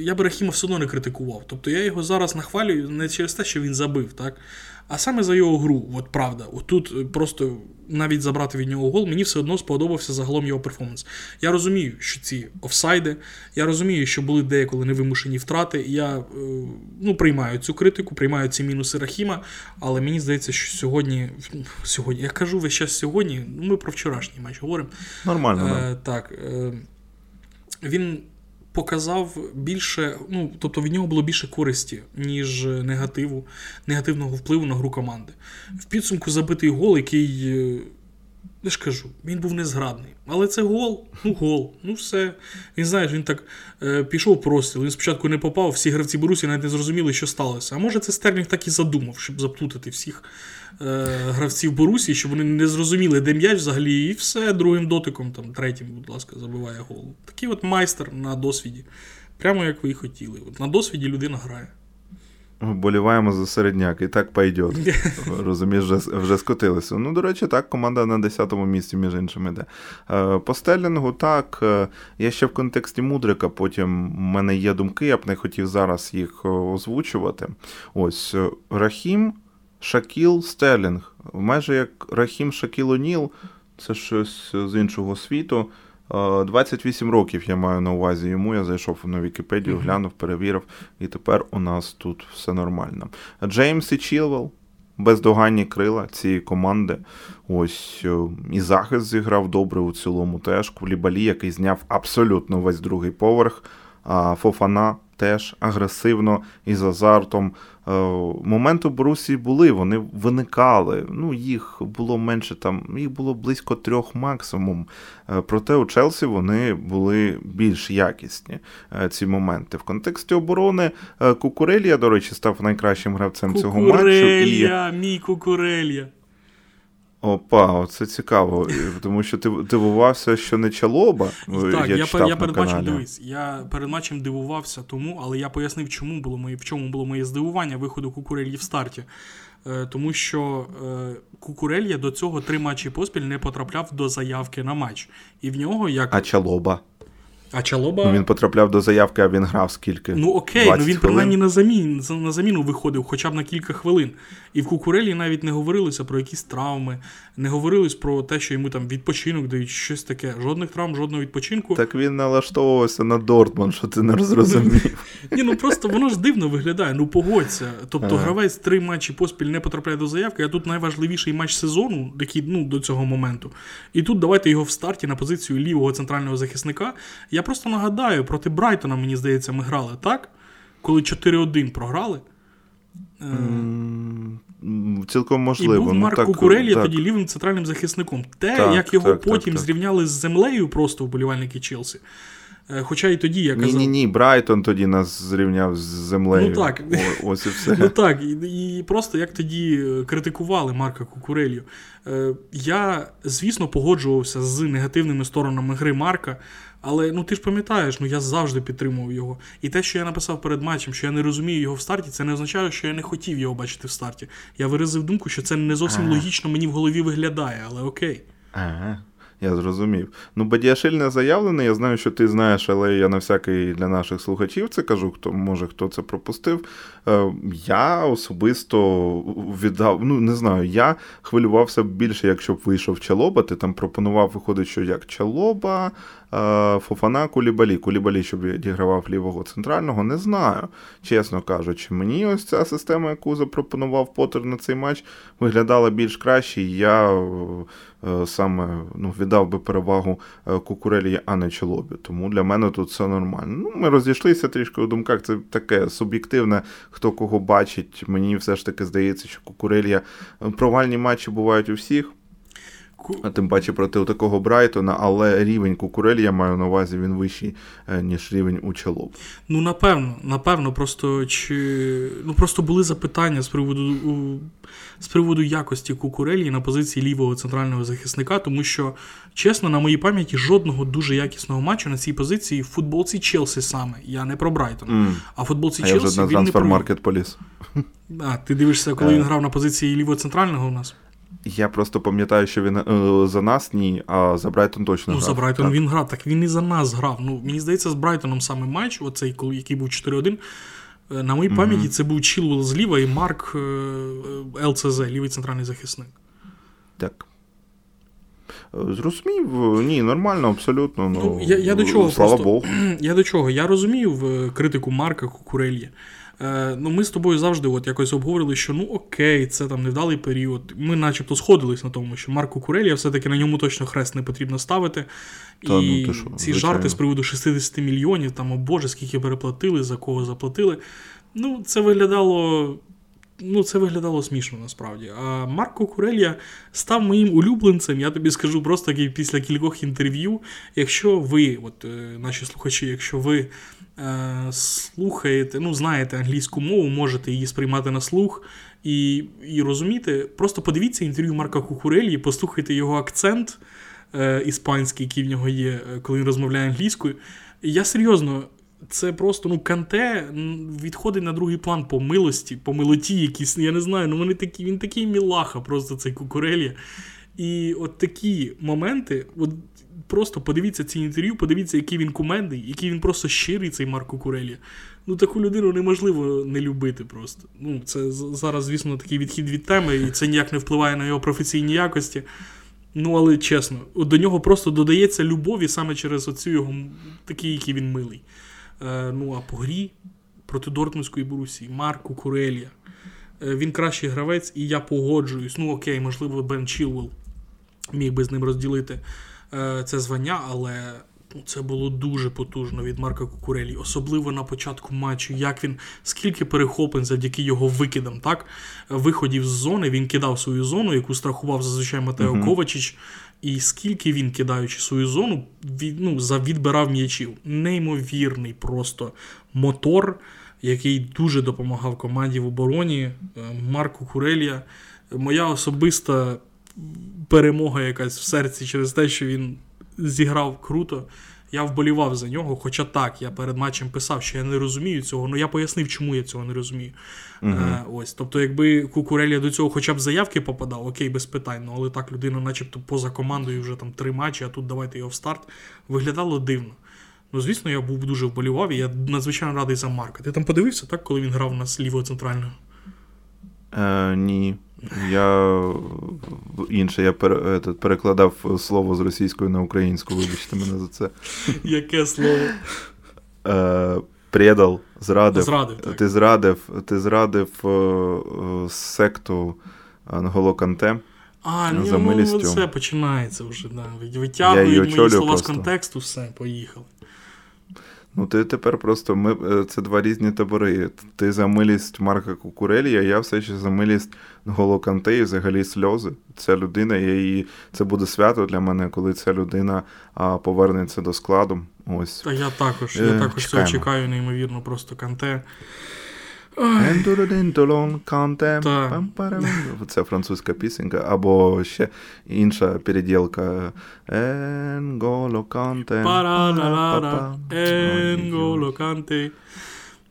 я би Рахіма все одно не критикував. Тобто я його зараз нахвалюю не через те, що він забив, так? А саме за його гру. От правда. Отут просто навіть забрати від нього гол, мені все одно сподобався загалом його перформанс. Я розумію, що ці офсайди, я розумію, що були деяколи невимушені втрати. Я е, ну, приймаю цю критику, приймаю ці мінуси Рахіма, але мені здається, що сьогодні, сьогодні я кажу весь час сьогодні, ну ми про вчорашній матч говоримо. Нормально. Е, Так. Е, він показав більше, ну, тобто від нього було більше користі, ніж негативу, негативного впливу на гру команди. В підсумку забитий гол, який, е, я ж кажу, він був незграбний. Але це гол, ну гол, ну все. Він знаєш, він так е, пішов простріл. Він спочатку не попав, всі гравці Борусі навіть не зрозуміли, що сталося. А може це Стерлінг так і задумав, щоб заплутати всіх е, гравців Борусі, щоб вони не зрозуміли, де м'яч взагалі, і все другим дотиком, там, третім, будь ласка, забиває гол. Такий от майстер на досвіді. Прямо як ви і хотіли. От На досвіді людина грає. Вболіваємо за середняк, і так пойде. Розумієш, вже вже скотилися. Ну, до речі, так, команда на 10-му місці, між іншим, іде. Е, по стелінгу, так. Е, я ще в контексті Мудрика, потім в мене є думки, я б не хотів зараз їх е, озвучувати. Ось Рахім, Шакіл, Стелінг. Майже як Рахім Шакіл Оніл, це щось з іншого світу. 28 років я маю на увазі йому. Я зайшов на Вікіпедію, mm-hmm. глянув, перевірив, і тепер у нас тут все нормально. Джеймс і Чілвел, бездоганні крила цієї команди. Ось е, і захист зіграв добре у цілому теж. Кулібалі, який зняв абсолютно весь другий поверх. А Фофана теж агресивно і з азартом. Е, моменти в Борусі були, вони виникали. Ну, їх було менше там, їх було близько трьох максимум. Е, проте у Челсі вони були більш якісні е, ці моменти. В контексті оборони Кукурелія, до речі, став найкращим гравцем цього матчу. Кукурелія, мій Кукурелія. Опа, це цікаво, тому що ти дивувався, що не чалоба. Так, я я, читав я на перед каналі. матчем дивись. Я перед матчем дивувався тому, але я пояснив, чому було моє, в чому було моє здивування виходу Кукурельї в старті. Е, тому що е, Кукурелья до цього три матчі поспіль не потрапляв до заявки на матч. І в нього як. А чалоба. А Чалоба... Ну, Він потрапляв до заявки, а він грав скільки? Ну окей, ну він принаймні на замін, на заміну виходив хоча б на кілька хвилин. І в Кукурелі навіть не говорилося про якісь травми, не говорилось про те, що йому там відпочинок дають щось таке. Жодних травм, жодного відпочинку. Так він налаштовувався на Дортман, що ти не розрозумів. Ні, ну просто воно ж дивно виглядає. Ну погодься. Тобто гравець три матчі поспіль не потрапляє до заявки, а тут найважливіший матч сезону, який ну, до цього моменту. І тут давайте його в старті на позицію лівого центрального захисника. Я просто нагадаю, проти Брайтона, мені здається, ми грали, так? Коли 4-1 програли. Mm, цілком можливо. І був ну, Марк так, Кукурелі так. тоді лівим центральним захисником. Те, так, як його так, потім так, зрівняли з землею, просто вболівальники Челсі. Е, хоча і тоді я казав... Ні, ні, ні, Брайтон тоді нас зрівняв з землею. Ну так, О, ось і все. Ну так, і, і просто як тоді е, критикували Марка Кукурелью. Е, я, звісно, погоджувався з негативними сторонами гри Марка, але ну ти ж пам'ятаєш, ну я завжди підтримував його. І те, що я написав перед матчем, що я не розумію його в старті, це не означає, що я не хотів його бачити в старті. Я виразив думку, що це не зовсім ага. логічно мені в голові виглядає, але окей. Ага. Я зрозумів. Ну, Бадіашиль не заявлений. Я знаю, що ти знаєш, але я на всякий для наших слухачів це кажу, хто може хто це пропустив. Е, я особисто віддав, ну не знаю, я хвилювався більше, якщо б вийшов Чалоба. Ти там пропонував, виходить, що як Чалоба, Фофана, Кулібалі. Кулібалі, щоб відігравав лівого центрального, не знаю. Чесно кажучи, мені ось ця система, яку запропонував Поттер на цей матч, виглядала більш краще. Я е, саме ну, віддав би перевагу Кукурелі, а не Чалобі. Тому для мене тут все нормально. Ну, Ми розійшлися трішки у думках, це таке суб'єктивне хто кого бачить. Мені все ж таки здається, що Кукурелья провальні матчі бувають у всіх. А тим паче проти такого Брайтона, але рівень Кукурелі, я маю на увазі, він вищий, е, ніж рівень у Челов. Ну, напевно, напевно, просто чи ну просто були запитання з приводу з приводу якості Кукурелі на позиції лівого центрального захисника, тому що, чесно, на моїй пам'яті жодного дуже якісного матчу на цій позиції в футболці Челсі саме. Я не про Брайтон. Mm. А в футболці а Челсі. Я вже на трансфер-маркет поліз. А, ти дивишся, коли він грав на позиції лівого центрального у нас? Я просто пам'ятаю, що він е, за нас ні, а за Брайтон точно ну, грав. Ну, за Брайтон так. він грав, так він і за нас грав. Ну, Мені здається, з Брайтоном саме матч, оцей, який був 4-1. Е, на моїй mm-hmm. пам'яті це був Чілвел зліва і Марк е, ЛЦЗ, лівий центральний захисник. Так. Зрозумів, ні, нормально, абсолютно. Ну, ну я, я до чого Слава просто, Богу. Я до чого? Я розумію критику Марка Кукурельє. Е, ну, Ми з тобою завжди от якось обговорили, що ну окей, це там невдалий період. Ми начебто сходились на тому, що Марко Курелія все-таки на ньому точно хрест не потрібно ставити. Та, ну, І ну, що, ці звичайно. жарти з приводу 60 мільйонів, там, о Боже, скільки переплатили, за кого заплатили. Ну, це виглядало. Ну, це виглядало смішно насправді. А Марко Курелія став моїм улюбленцем. Я тобі скажу просто після кількох інтерв'ю. Якщо ви, от е, наші слухачі, якщо ви Е, слухаєте, ну, знаєте англійську мову, можете її сприймати на слух і і розуміти. Просто подивіться інтерв'ю Марка Кукурелі, послухайте його акцент е, іспанський, який в нього є, е, коли він розмовляє англійською. Я серйозно. Це просто ну канте відходить на другий план по милості, по милоті якісь. Я не знаю, ну вони такі, він такий мілаха, просто цей кукурелі. І от такі моменти, от просто подивіться ці інтерв'ю, подивіться, який він кумедний, який він просто щирий, цей Марко Курелі. Ну, таку людину неможливо не любити просто. Ну, Це зараз, звісно, такий відхід від теми, і це ніяк не впливає на його професійні якості. Ну, але чесно, до нього просто додається любові саме через оцю його такий, який він милий. Е, Ну, а по грі проти Дортмундської Борусі, Марко Курелія. Е, він кращий гравець, і я погоджуюсь. Ну, окей, можливо, Бен Чілвелл міг би з ним розділити Е, це звання, але ну, це було дуже потужно від Марка Кукурелі, особливо на початку матчу. Як він скільки перехоплень завдяки його викидам, так виходів з зони, він кидав свою зону, яку страхував зазвичай Матео uh-huh. Ковачич. І скільки він, кидаючи свою зону, від, ну, відбирав м'ячів. Неймовірний просто мотор, який дуже допомагав команді в обороні. Е, Марку Курелія. Моя особиста перемога якась в серці через те, що він зіграв круто. Я вболівав за нього. Хоча так, я перед матчем писав, що я не розумію цього, але я пояснив, чому я цього не розумію. uh Е, ось, Тобто, якби Кукурелія до цього хоча б заявки попадав, окей, без питань. Ну, але так людина, начебто, поза командою вже там три матчі, а тут давайте його в старт. Виглядало дивно. Ну, звісно, я був дуже вболівав, і я надзвичайно радий за Марка. Ти там подивився, так, коли він грав у нас лівого центрального? Е, Ні. Я інше, я перекладав слово з російської на українську, вибачте мене за це. Яке слово? Е, Предал, зрадив. Зрадив, так. Ти зрадив ти зрадив е, е, секту Анголо Канте. А, ні, ну це починається вже. да. Витягують мої слова просто. з контексту, все, поїхали. Ну, ти тепер просто ми це два різні табори. Ти за милість Марка Кукурелі, а я все ще за милість Голоканте і взагалі сльози. Ця людина, я її, це буде свято для мене, коли ця людина а, повернеться до складу. Ось. Та я також, я е, також цього чекаю, неймовірно, просто Канте. Це французька пісенька, або ще інша переділка. Енголо канте. Енголо канте.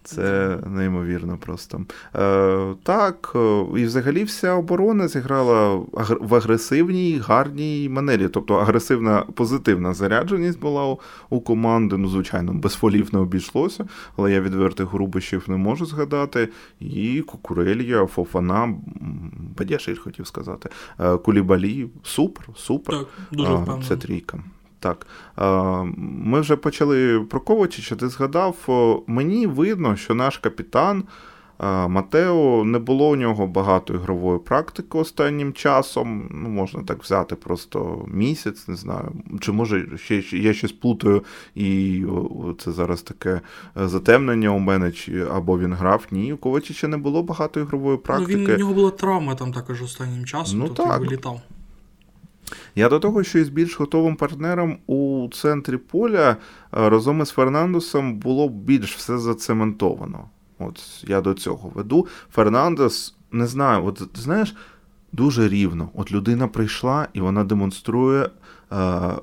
Це неймовірно просто. Е, Так, е, і взагалі вся оборона зіграла в агресивній, гарній манері. Тобто агресивна позитивна зарядженість була у, у команди. Ну, звичайно, без фолів не обійшлося, але я відвертих грубощів не можу згадати. І Кукурелія, Фофана, Бадяшир хотів сказати, е, Кулібалі. Супер, супер. Так, дуже впевнено. Це трійка. Так, ми вже почали про Ковачича, ти згадав, мені видно, що наш капітан Матео не було у нього багато ігрової практики останнім часом. Ну, Можна так взяти просто місяць, не знаю. Чи може ще я щось плутаю, і це зараз таке е, затемнення у мене, чи або він грав. Ні, у Ковачича не було багато ігрової практики. Ну, він, У нього була травма там також останнім часом, ну, тобто так. вилітав. Я до того, що із більш готовим партнером у центрі поля е, разом із Фернандесом було більш все зацементовано. От я до цього веду. Фернандес, не знаю, от знаєш, дуже рівно. От людина прийшла і вона демонструє е,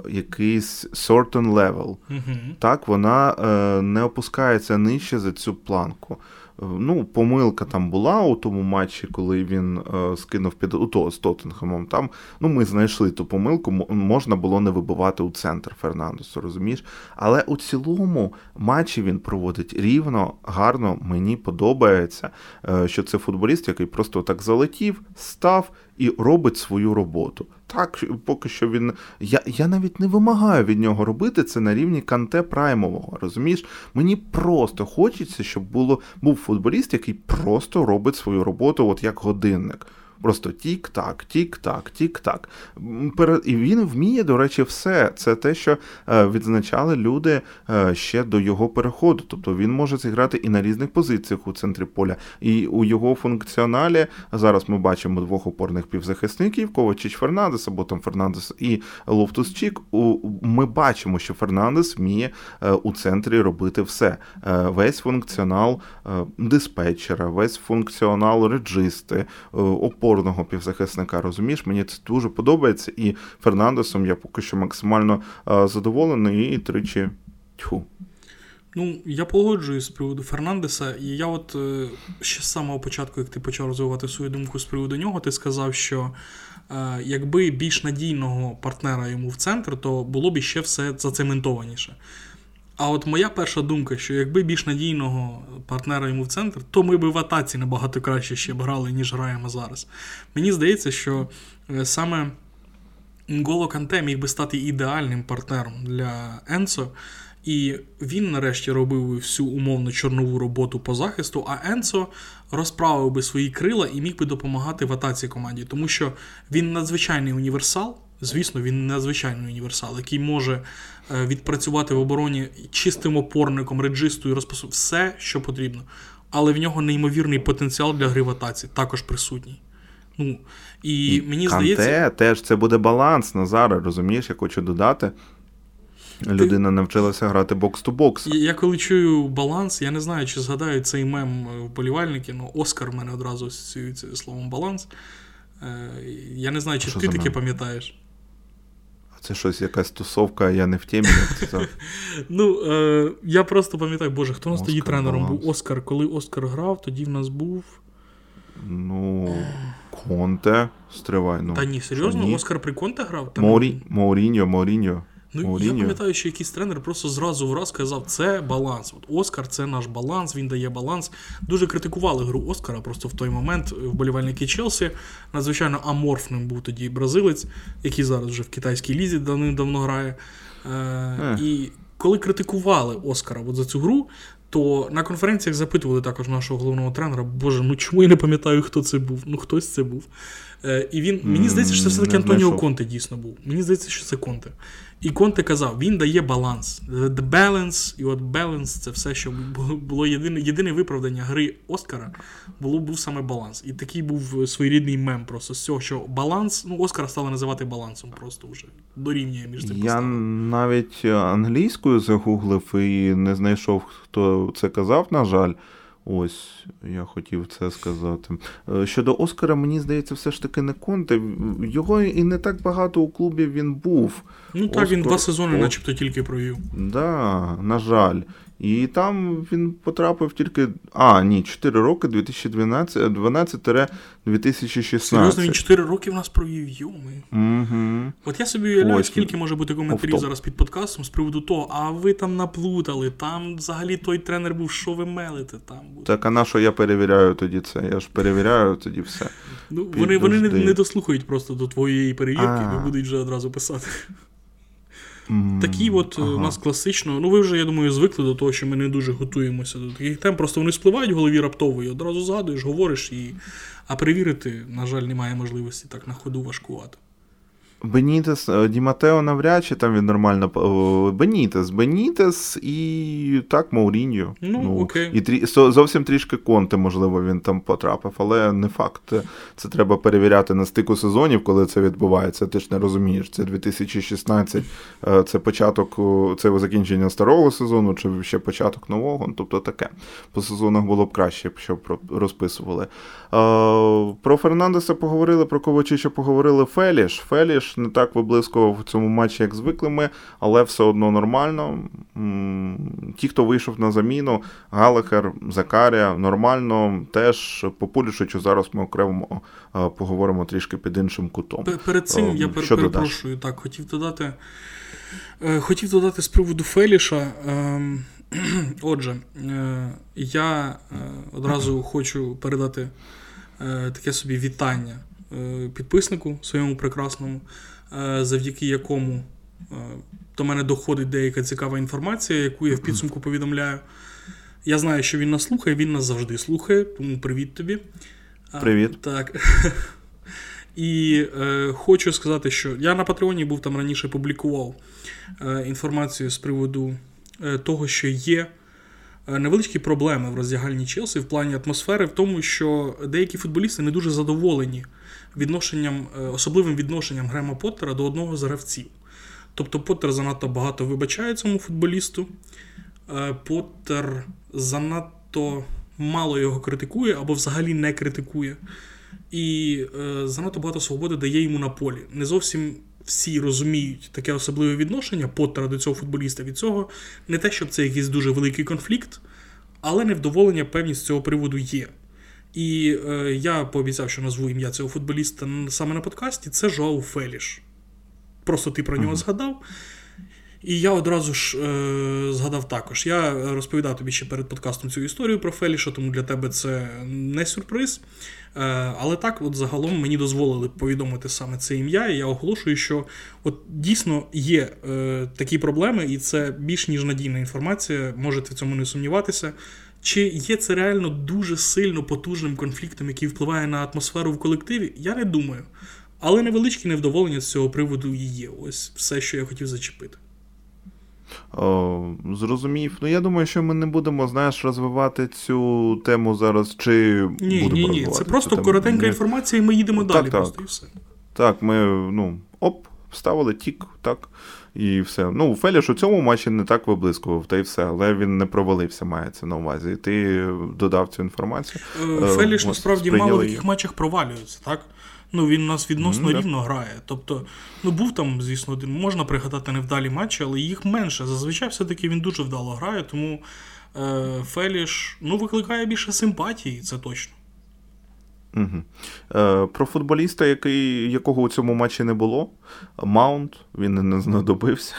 якийсь certain level. Угу. Так, вона е, не опускається нижче за цю планку. Е, Ну, помилка там була у тому матчі, коли він е, скинув під у то з Тоттенхемом. Там ну ми знайшли ту помилку, можна було не вибивати у центр Фернандесу, розумієш? Але у цілому матчі він проводить рівно, гарно. Мені подобається, е, що це футболіст, який просто так залетів, став і робить свою роботу. Так, поки що він. Я, я навіть не вимагаю від нього робити це на рівні канте праймового. Розумієш? Мені просто хочеться, щоб було був футболіст, який просто робить свою роботу, от як годинник. Просто тік-так, тік-так, тік-так. І він вміє, до речі, все. Це те, що е, відзначали люди е, ще до його переходу. Тобто він може зіграти і на різних позиціях у центрі поля. І у його функціоналі зараз ми бачимо двох опорних півзахисників: Ковачич Фернандес або там Фернандес і Лофтус Чік. Ми бачимо, що Фернандес вміє е, у центрі робити все. Весь функціонал диспетчера, весь функціонал реджисти, е, опорного півзахисника. Розумієш, мені це дуже подобається, і Фернандесом я поки що максимально е, задоволений і тричі. Тьфу. Ну, я погоджуюсь з приводу Фернандеса, і я от е, ще з самого початку, як ти почав розвивати свою думку з приводу нього, ти сказав, що е, якби більш надійного партнера йому в центр, то було б ще все зацементованіше. А от моя перша думка, що якби більш надійного партнера йому в центр, то ми б в атаці набагато краще ще б грали, ніж граємо зараз. Мені здається, що е, саме Нголо Канте міг би стати ідеальним партнером для Енсо. І він нарешті робив всю умовно чорнову роботу по захисту, а Енсо розправив би свої крила і міг би допомагати в атаці команді, тому що він надзвичайний універсал. Звісно, він надзвичайний універсал, який може е, відпрацювати в обороні чистим опорником, реджистою, розпасу, все, що потрібно. Але в нього неймовірний потенціал для гри в атаці, також присутній. Ну, і, мені Канте здається, теж це буде баланс Назара, розумієш, я хочу додати. Людина навчилася грати box-to-box. Я, я коли чую баланс, я не знаю, чи згадаю цей мем е, вболівальники, ну Оскар в мене одразу асоціюється словом баланс. Е, Я не знаю, чи Що ти таке пам'ятаєш. Це щось якась тусовка, я не в темі, як це. Ну, е, я просто пам'ятаю, боже, хто у нас тоді тренером був? Оскар. Коли Оскар грав, тоді в нас був. Ну, Конте, стривай. Ну, Та ні, серйозно? Оскар при Конте грав? Моріньо, Морі... Мауріньо, Ну, я пам'ятаю, що якийсь тренер просто зразу враз сказав, це баланс. От Оскар це наш баланс, він дає баланс. Дуже критикували гру Оскара просто в той момент вболівальники Челсі. Надзвичайно аморфним був тоді бразилець, який зараз вже в китайській лізі давним-давно грає. Е, І коли критикували Оскара от за цю гру, то на конференціях запитували також нашого головного тренера, Боже, ну чому я не пам'ятаю, хто це був? Ну хтось це був. Е, і він, мені здається, що це все-таки Антоніо. Конте дійсно був. Мені здається, що це Конте. І Конте казав, він дає баланс. The balance, і от balance це все, що було- єдине, єдине виправдання гри Оскара, було, був саме баланс. І такий був своєрідний мем просто з цього, що баланс, ну, Оскара стали називати балансом просто вже. Дорівнює між цим Я поставами. навіть англійською загуглив і не знайшов, хто це казав, на жаль. Ось, я хотів це сказати. Е, Щодо Оскара, мені здається, все ж таки не Конте. Його і не так багато у клубі він був. Ну так, він два сезони О- начебто тільки провів. Да, на жаль. І там він потрапив тільки. А, ні, 4 роки 2012-2016. Серйозно, він 4 роки в нас провів, йоми. Угу. От я собі уявляю, Ось, скільки може бути коментарів зараз під подкастом з приводу того, а ви там наплутали, там взагалі той тренер був, що ви мелите там. був. Так, а на що я перевіряю тоді це? Я ж перевіряю тоді все. Ну, вони, вони не, не дослухають просто до твоєї перевірки, А. і будуть вже одразу писати. Такі от ага. у нас класично. Ну ви вже, я думаю, звикли до того, що ми не дуже готуємося до таких тем. Просто вони спливають в голові раптово і одразу згадуєш, говориш і. А перевірити, на жаль, немає можливості так на ходу важкувати. Бенітес, е, Ді Матео навряд чи там він нормально. Бенітес, Бенітес і так Мауріньо. Ну, ну окей. І трі, зовсім трішки конте, можливо, він там потрапив, але не факт. Це треба перевіряти на стику сезонів, коли це відбувається. Ти ж не розумієш. Це 2016, е, це початок, це закінчення старого сезону, чи ще початок нового. Ну, тобто таке. По сезонах було б краще, щоб розписували. Про Фернандеса поговорили, про Ковачича поговорили Феліш. Феліш не так виблискував в цьому матчі, як звикли ми, але все одно нормально. Ті, хто вийшов на заміну, Галахер, Закарія, нормально. Теж по Пулішичу зараз ми окремо поговоримо трішки під іншим кутом. Перед цим я Що перепрошую, так, хотів додати. Е, хотів додати з приводу Феліша. Ем, отже, е, я е, одразу хочу передати таке собі вітання підписнику своєму прекрасному, завдяки якому до мене доходить деяка цікава інформація, яку я в підсумку повідомляю. Я знаю, що він нас слухає, він нас завжди слухає, тому привіт тобі. Привіт. Так. І е, хочу сказати, що я на Патреоні був там раніше публікував е, інформацію з приводу е, того, що є е, невеличкі проблеми в роздягальні Челсі в плані атмосфери, в тому, що деякі футболісти не дуже задоволені відношенням, е, особливим відношенням Грема Поттера до одного з гравців. Тобто Поттер занадто багато вибачає цьому футболісту, е, Поттер занадто мало його критикує або взагалі не критикує. І е, занадто багато свободи дає йому на полі. Не зовсім всі розуміють таке особливе відношення Поттера до цього футболіста від цього. Не те, щоб це якийсь дуже великий конфлікт, але невдоволення певні з цього приводу є. І е, я пообіцяв, що назву ім'я цього футболіста саме на подкасті. Це Жоау Феліш. Просто ти про нього uh-huh. згадав. І я одразу ж е, згадав також. Я розповідав тобі ще перед подкастом цю історію про Феліша, тому для тебе це не сюрприз. Е, але так, от загалом мені дозволили повідомити саме це ім'я, і я оголошую, що от дійсно є е, такі проблеми, і це більш ніж надійна інформація, можете в цьому не сумніватися. Чи є це реально дуже сильно потужним конфліктом, який впливає на атмосферу в колективі? Я не думаю. Але невеличке невдоволення з цього приводу і є. Ось все, що я хотів зачепити. О, Зрозумів. Ну, я думаю, що ми не будемо, знаєш, розвивати цю тему зараз. чи Ні, будемо ні, ні. Це просто коротенька ні. інформація, і ми їдемо так, далі. Так, просто і все. Так, ми, ну, оп, вставили тік, так. І все. Ну, Феліш у цьому матчі не так виблискував, та й все, але він не провалився, мається на увазі. Ти додав цю інформацію. Е, Феліш насправді мало в таких матчах провалюється, так? Ну, він у нас відносно mm, рівно грає. Тобто, ну був там, звісно, один. Можна пригадати невдалі матчі, але їх менше. Зазвичай все-таки він дуже вдало грає, тому е, Феліш ну, викликає більше симпатії, це точно. Угу. Е, Про футболіста, який, якого у цьому матчі не було, Маунт, він не знадобився.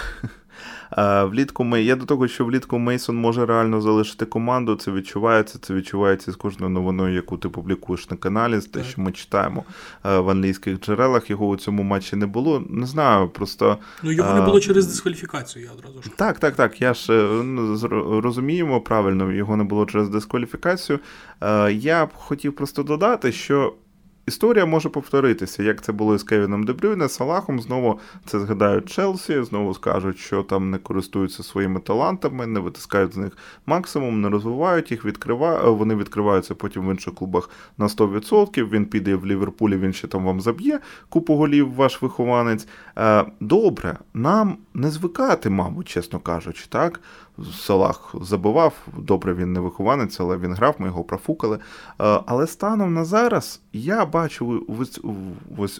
Влітку ми я до того, що влітку Мейсон може реально залишити команду. Це відчувається. Це відчувається з кожною новиною, яку ти публікуєш на каналі. З те, що ми читаємо в англійських джерелах. Його у цьому матчі не було. Не знаю, просто ну його не було через дискваліфікацію. Я одразу ж так, так, так. Я ж е, ну, розуміємо правильно. Його не було через дискваліфікацію. Я б хотів просто додати, що. Історія може повторитися, як це було із Кевіном Дебрюйне, Салахом. Знову це згадають Челсі, знову скажуть, що там не користуються своїми талантами, не витискають з них максимум, не розвивають їх, відкривають, вони відкриваються потім в інших клубах на 100%. Він піде в Ліверпулі, він ще там вам заб'є купу голів, ваш вихованець. Е, добре, нам не звикати, мабуть, чесно кажучи, так. Салах забивав, добре, він не вихованець, але він грав, ми його профукали. Е, але станом на зараз я бачу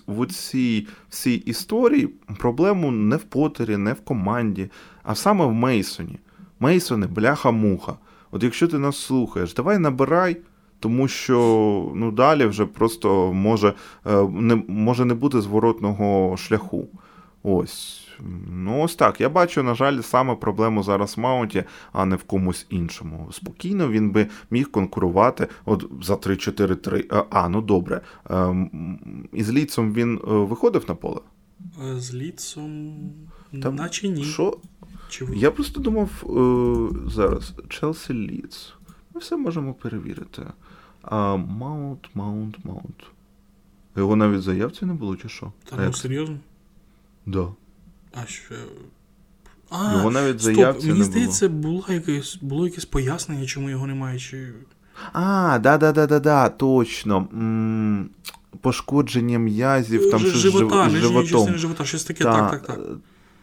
в цій всій історії проблему не в Потері, не в команді, а саме в Мейсоні. Мейсони, бляха-муха. От якщо ти нас слухаєш, давай набирай. Тому що ну, далі вже просто може е, не може не бути зворотного шляху. Ось. Ну, ось так. Я бачу, на жаль, саме проблему зараз в Маунті, а не в комусь іншому. Спокійно він би міг конкурувати от за 3-4-3. Е, а, ну добре. Ем, із Лідсом він е, виходив на поле? Е, з Лідсом. Там, наче ні. Що? Чи Я просто думав зараз Челсі Лідс. Ми все можемо перевірити. Маунт, Маунт, Маунт. Його навіть заявці не було, чи що? Та ну серйозно? Да. А що. А, Його навіть заявці Мені не здається, було якесь було якесь пояснення, чому його немає. Чи... А, да-да-да-да-да, точно. М-м, пошкодження м'язів, там щось живота, з животом. живота, щось таке, так, так, так.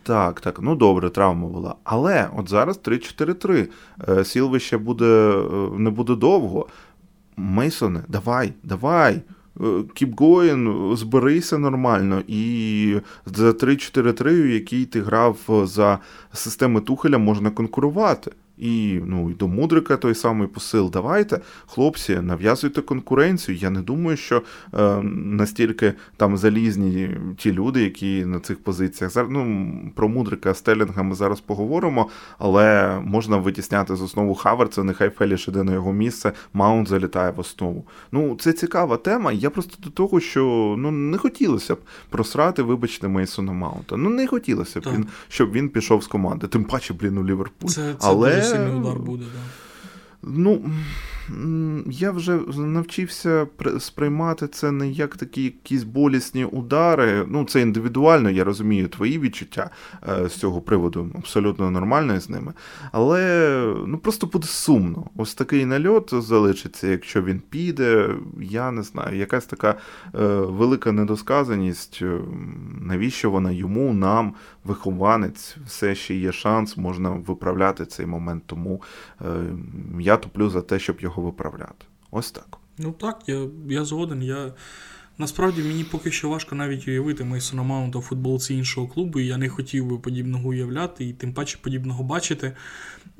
Так, так, ну добре, травма була. Але от зараз 3-4-3. Е, Сілвище буде е, не буде довго. Мейсоне, давай, давай. Е, keep going, зберися нормально. І за 3-4-3, якій ти грав за системи Тухеля, можна конкурувати. І ну, і до Мудрика той самий посил. Давайте, хлопці, нав'язуйте конкуренцію. Я не думаю, що е, настільки там залізні ті люди, які на цих позиціях. Зараз ну, про Мудрика Стелінга ми зараз поговоримо, але можна витісняти з основу Хаверца, нехай Феліш іде на його місце, Маунт залітає в основу. Ну, це цікава тема. Я просто до того, що ну не хотілося б просрати, вибачте, Мейсона Маунта. Ну не хотілося б він, щоб він пішов з команди. Тим паче, блін, у Ліверпуль. Це, це але сильний удар буде, так. Ну, я вже навчився сприймати це не як такі якісь болісні удари. Ну, це індивідуально, я розумію твої відчуття е, з цього приводу, абсолютно нормально з ними. Але ну просто буде сумно. Ось такий нальот залишиться, якщо він піде. Я не знаю, якась така е, велика недосказаність. Е, навіщо вона йому, нам, вихованець, все ще є шанс, можна виправляти цей момент. Тому я туплю за те, щоб його виправляти. Ось так. Ну так, я я згоден. Я Насправді мені поки що важко навіть уявити Мейсона Маунта в футболці іншого клубу, і я не хотів би подібного уявляти, і тим паче подібного бачити.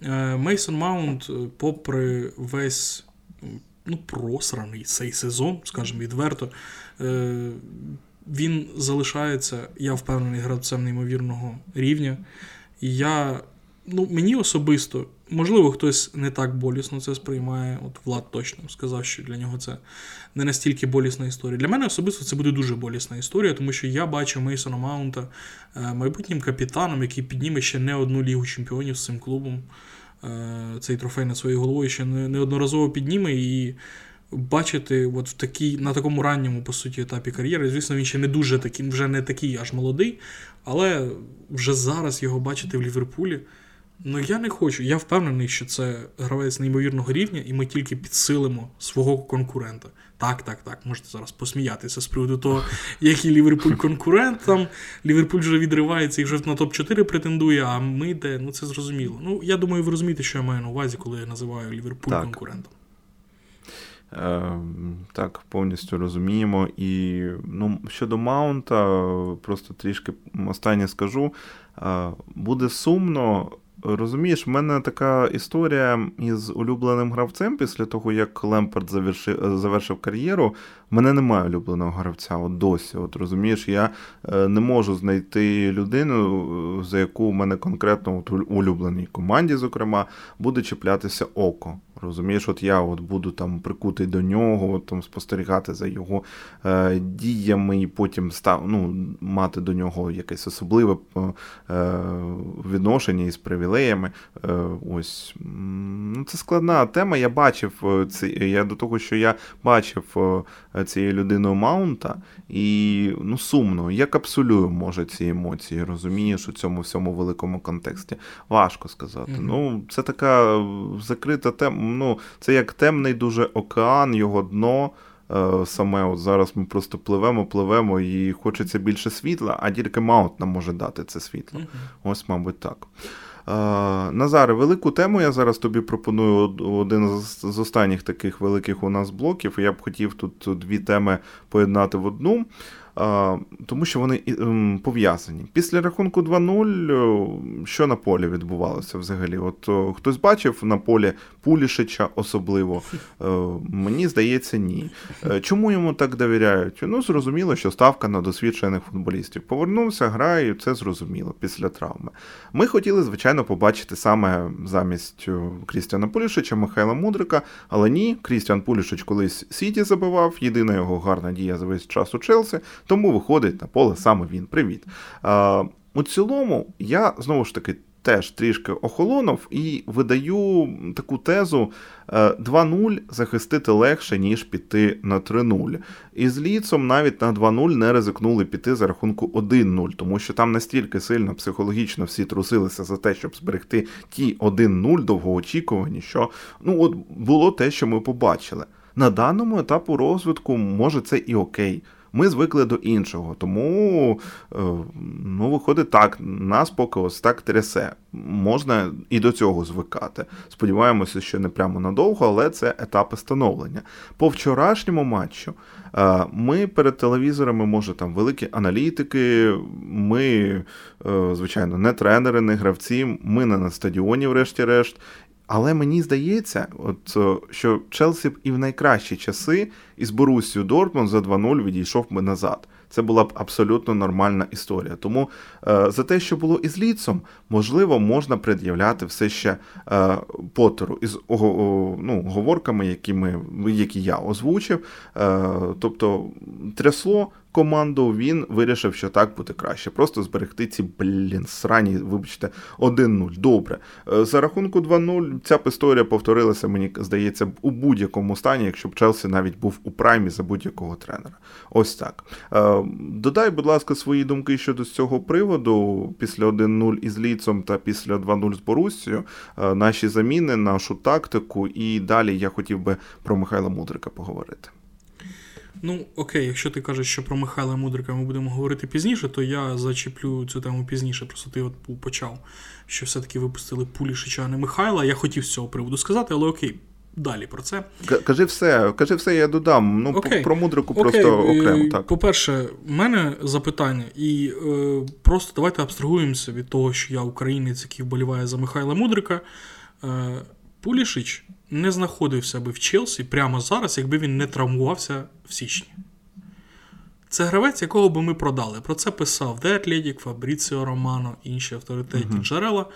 Е, Мейсон Маунт, е, попри весь ну, просраний цей сезон, скажімо відверто, він залишається, я впевнений, гравцем неймовірного рівня. І я, ну, мені особисто, можливо, хтось не так болісно це сприймає. От Влад точно сказав, що для нього це не настільки болісна історія. Для мене особисто це буде дуже болісна історія, тому що я бачу Мейсона Маунта е, майбутнім капітаном, який підніме ще не одну лігу чемпіонів з цим клубом. Е, цей трофей над своєю головою ще неодноразово підніме і бачити от в такій, на такому ранньому, по суті, етапі кар'єри. Звісно, він ще не дуже такий, вже не такий аж молодий, але вже зараз його бачити в Ліверпулі. Ну я не хочу. Я впевнений, що це гравець неймовірного рівня, і ми тільки підсилимо свого конкурента. Так, так, так, можете зараз посміятися з приводу того, який Ліверпуль конкурент. Там Ліверпуль вже відривається і вже на топ-4 претендує, а ми де, ну це зрозуміло. Ну, я думаю, ви розумієте, що я маю на увазі, коли я називаю Ліверпуль так. конкурентом. Ем, так, повністю розуміємо. І ну, щодо Маунта, просто трішки останнє скажу. Е, буде сумно. Розумієш, в мене така історія із улюбленим гравцем після того, як Лемпард завершив завершив кар'єру. В мене немає улюбленого гравця. От досі. От розумієш, я е, не можу знайти людину, за яку в мене конкретно от улюбленій команді, зокрема, буде чіплятися око. Розумієш, от я от буду там прикутий до нього, от, там спостерігати за його е, діями і потім став, ну, мати до нього якесь особливе е, відношення із привілеями. Е, ось ну, Це складна тема. Я бачив це, я до того, що я бачив е, цією людиною Маунта, і ну, сумно, я капсулюю, може, ці емоції, розумієш, у цьому всьому великому контексті. Важко сказати. Mm-hmm. Ну, Це така закрита тема ну, це як темний дуже океан, його дно. Е, саме от зараз ми просто пливемо, пливемо, і хочеться більше світла, а тільки Маунт нам може дати це світло. Mm-hmm. Ось, мабуть, так. Е, Назаре, велику тему я зараз тобі пропоную один з останніх таких великих у нас блоків. Я б хотів тут дві теми поєднати в одну тому що вони ем, пов'язані. Після рахунку 2-0, що на полі відбувалося взагалі? От хтось бачив на полі Пулішича особливо? Е, мені здається, ні. Е, чому йому так довіряють? Ну, зрозуміло, що ставка на досвідчених футболістів. Повернувся, грає, це зрозуміло після травми. Ми хотіли, звичайно, побачити саме замість Крістіана Пулішича Михайла Мудрика, але ні, Крістіан Пулішич колись Сіті забивав, єдина його гарна дія за весь час у Челсі. Тому виходить на поле саме він. Привіт. А, У цілому, я знову ж таки теж трішки охолонув і видаю таку тезу: 2-0 е, захистити легше, ніж піти на 3-0. І з ліцом навіть на 2-0 не ризикнули піти за рахунку 1-0, тому що там настільки сильно психологічно всі трусилися за те, щоб зберегти ті 1-0 довгоочікувані, що ну от було те, що ми побачили. На даному етапу розвитку може це і окей. Ми звикли до іншого. Тому, е, ну, виходить так, нас поки ось так трясе. Можна і до цього звикати. Сподіваємося, що не прямо надовго, але це етапи становлення. По вчорашньому матчу е, ми перед телевізорами, може, там великі аналітики, ми, е, звичайно, не тренери, не гравці, ми не на стадіоні, врешті-решт. Але мені здається, от що Челсі б і в найкращі часи із Борусію Дортмунд за 2-0 відійшов би назад. Це була б абсолютно нормальна історія. Тому е, за те, що було із ліцом, можливо, можна пред'являти все ще е, Поттеру із о, о, ну, говорками, які ми, які я озвучив. Е, тобто трясло команду, він вирішив, що так буде краще. Просто зберегти ці блін, срані, вибачте, 1-0. Добре. Е, за рахунку 2-0 ця історія повторилася, мені здається, у будь-якому стані, якщо б Челсі навіть був у праймі за будь-якого тренера. Ось так. Е, додай, будь ласка, свої думки щодо цього приводу після 1-0 із Ліцом та після 2-0 з Боруссією, е, наші заміни, нашу тактику, і далі я хотів би про Михайла Мудрика поговорити. Ну, окей, якщо ти кажеш, що про Михайла Мудрика ми будемо говорити пізніше, то я зачеплю цю тему пізніше. Просто ти от почав, що все-таки випустили Пулішича, а не Михайла. Я хотів з цього приводу сказати, але окей. Далі про це. Кажи все, кажи все, я додам. Ну, okay. Про мудрику okay. просто окремо. так. По-перше, в мене запитання, і е, просто давайте абстрагуємося від того, що я українець, який вболіває за Михайла Мудрика. Е, Пулішич не знаходився би в Челсі прямо зараз, якби він не травмувався в січні. Це гравець, якого би ми продали. Про це писав The Athletic, Фабріціо Романо, інші авторитетні uh-huh. джерела.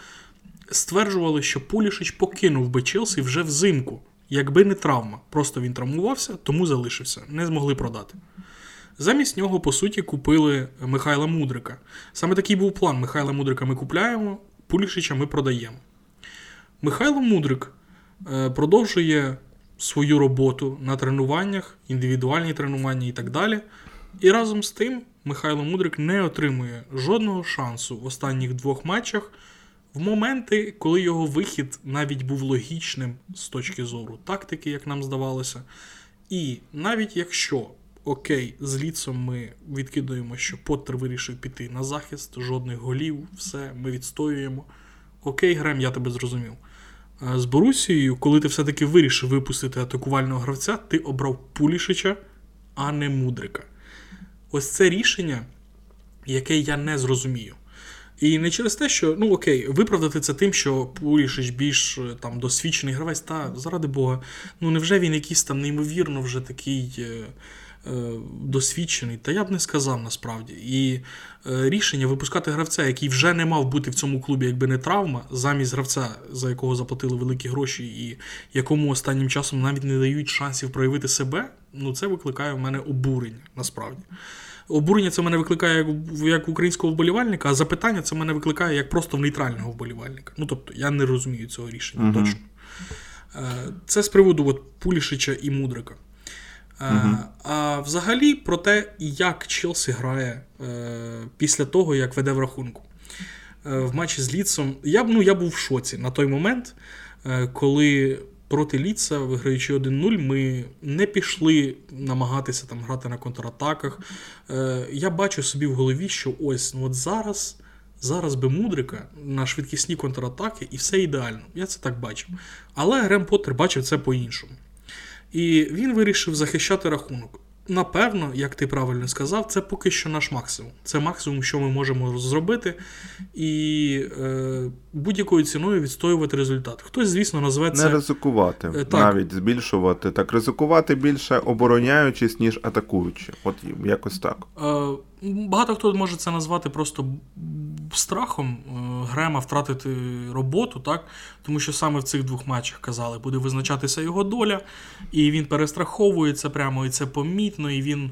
Стверджували, що Пулішич покинув би Челсі вже взимку, якби не травма. Просто він травмувався, тому залишився, не змогли продати. Замість нього, по суті, купили Михайла Мудрика. Саме такий був план: Михайла Мудрика ми купляємо, Пулішича ми продаємо. Михайло Мудрик продовжує свою роботу на тренуваннях, індивідуальні тренування і так далі. І разом з тим Михайло Мудрик не отримує жодного шансу в останніх двох матчах в моменти, коли його вихід навіть був логічним з точки зору тактики, як нам здавалося. І навіть якщо окей, з ліцом ми відкидуємо, що Поттер вирішив піти на захист, жодних голів, все, ми відстоюємо. Окей, Грем, я тебе зрозумів. З Борусією, коли ти все-таки вирішив випустити атакувального гравця, ти обрав Пулішича, а не Мудрика. Ось це рішення, яке я не зрозумію. І не через те, що, ну окей, виправдати це тим, що Пулішич більш там досвідчений гравець, та заради Бога, ну невже він якийсь там неймовірно вже такий. Е, Е, досвідчений, та я б не сказав насправді. І е, рішення випускати гравця, який вже не мав бути в цьому клубі, якби не травма, замість гравця, за якого заплатили великі гроші, і якому останнім часом навіть не дають шансів проявити себе, ну це викликає в мене обурення насправді. Обурення це мене викликає як як українського вболівальника, а запитання це мене викликає як просто в нейтрального вболівальника. Ну тобто я не розумію цього рішення uh точно. Е, це з приводу от, Пулішича і Мудрика. Угу. А взагалі про те, як Челсі грає е, після того, як веде в рахунку. Е, в матчі з Ліцом я ну, я був в шоці на той момент, е, коли проти Ліца, виграючи 1-0, ми не пішли намагатися там грати на контратаках. Я бачу собі в голові, що ось ну, от зараз. Зараз би Мудрика на швидкісні контратаки, і все ідеально. Я це так бачив. Але Грем Поттер бачив це по-іншому. І він вирішив захищати рахунок. Напевно, як ти правильно сказав, це поки що наш максимум. Це максимум, що ми можемо зробити, і е, будь-якою ціною відстоювати результат. Хтось, звісно, назве це... Не ризикувати, так. навіть збільшувати. Так, ризикувати більше обороняючись, ніж атакуючи. От якось так. Е, багато хто може це назвати просто страхом е, Грема втратити роботу, так? тому що саме в цих двох матчах казали, буде визначатися його доля, і він перестраховується прямо, і це помітно, і він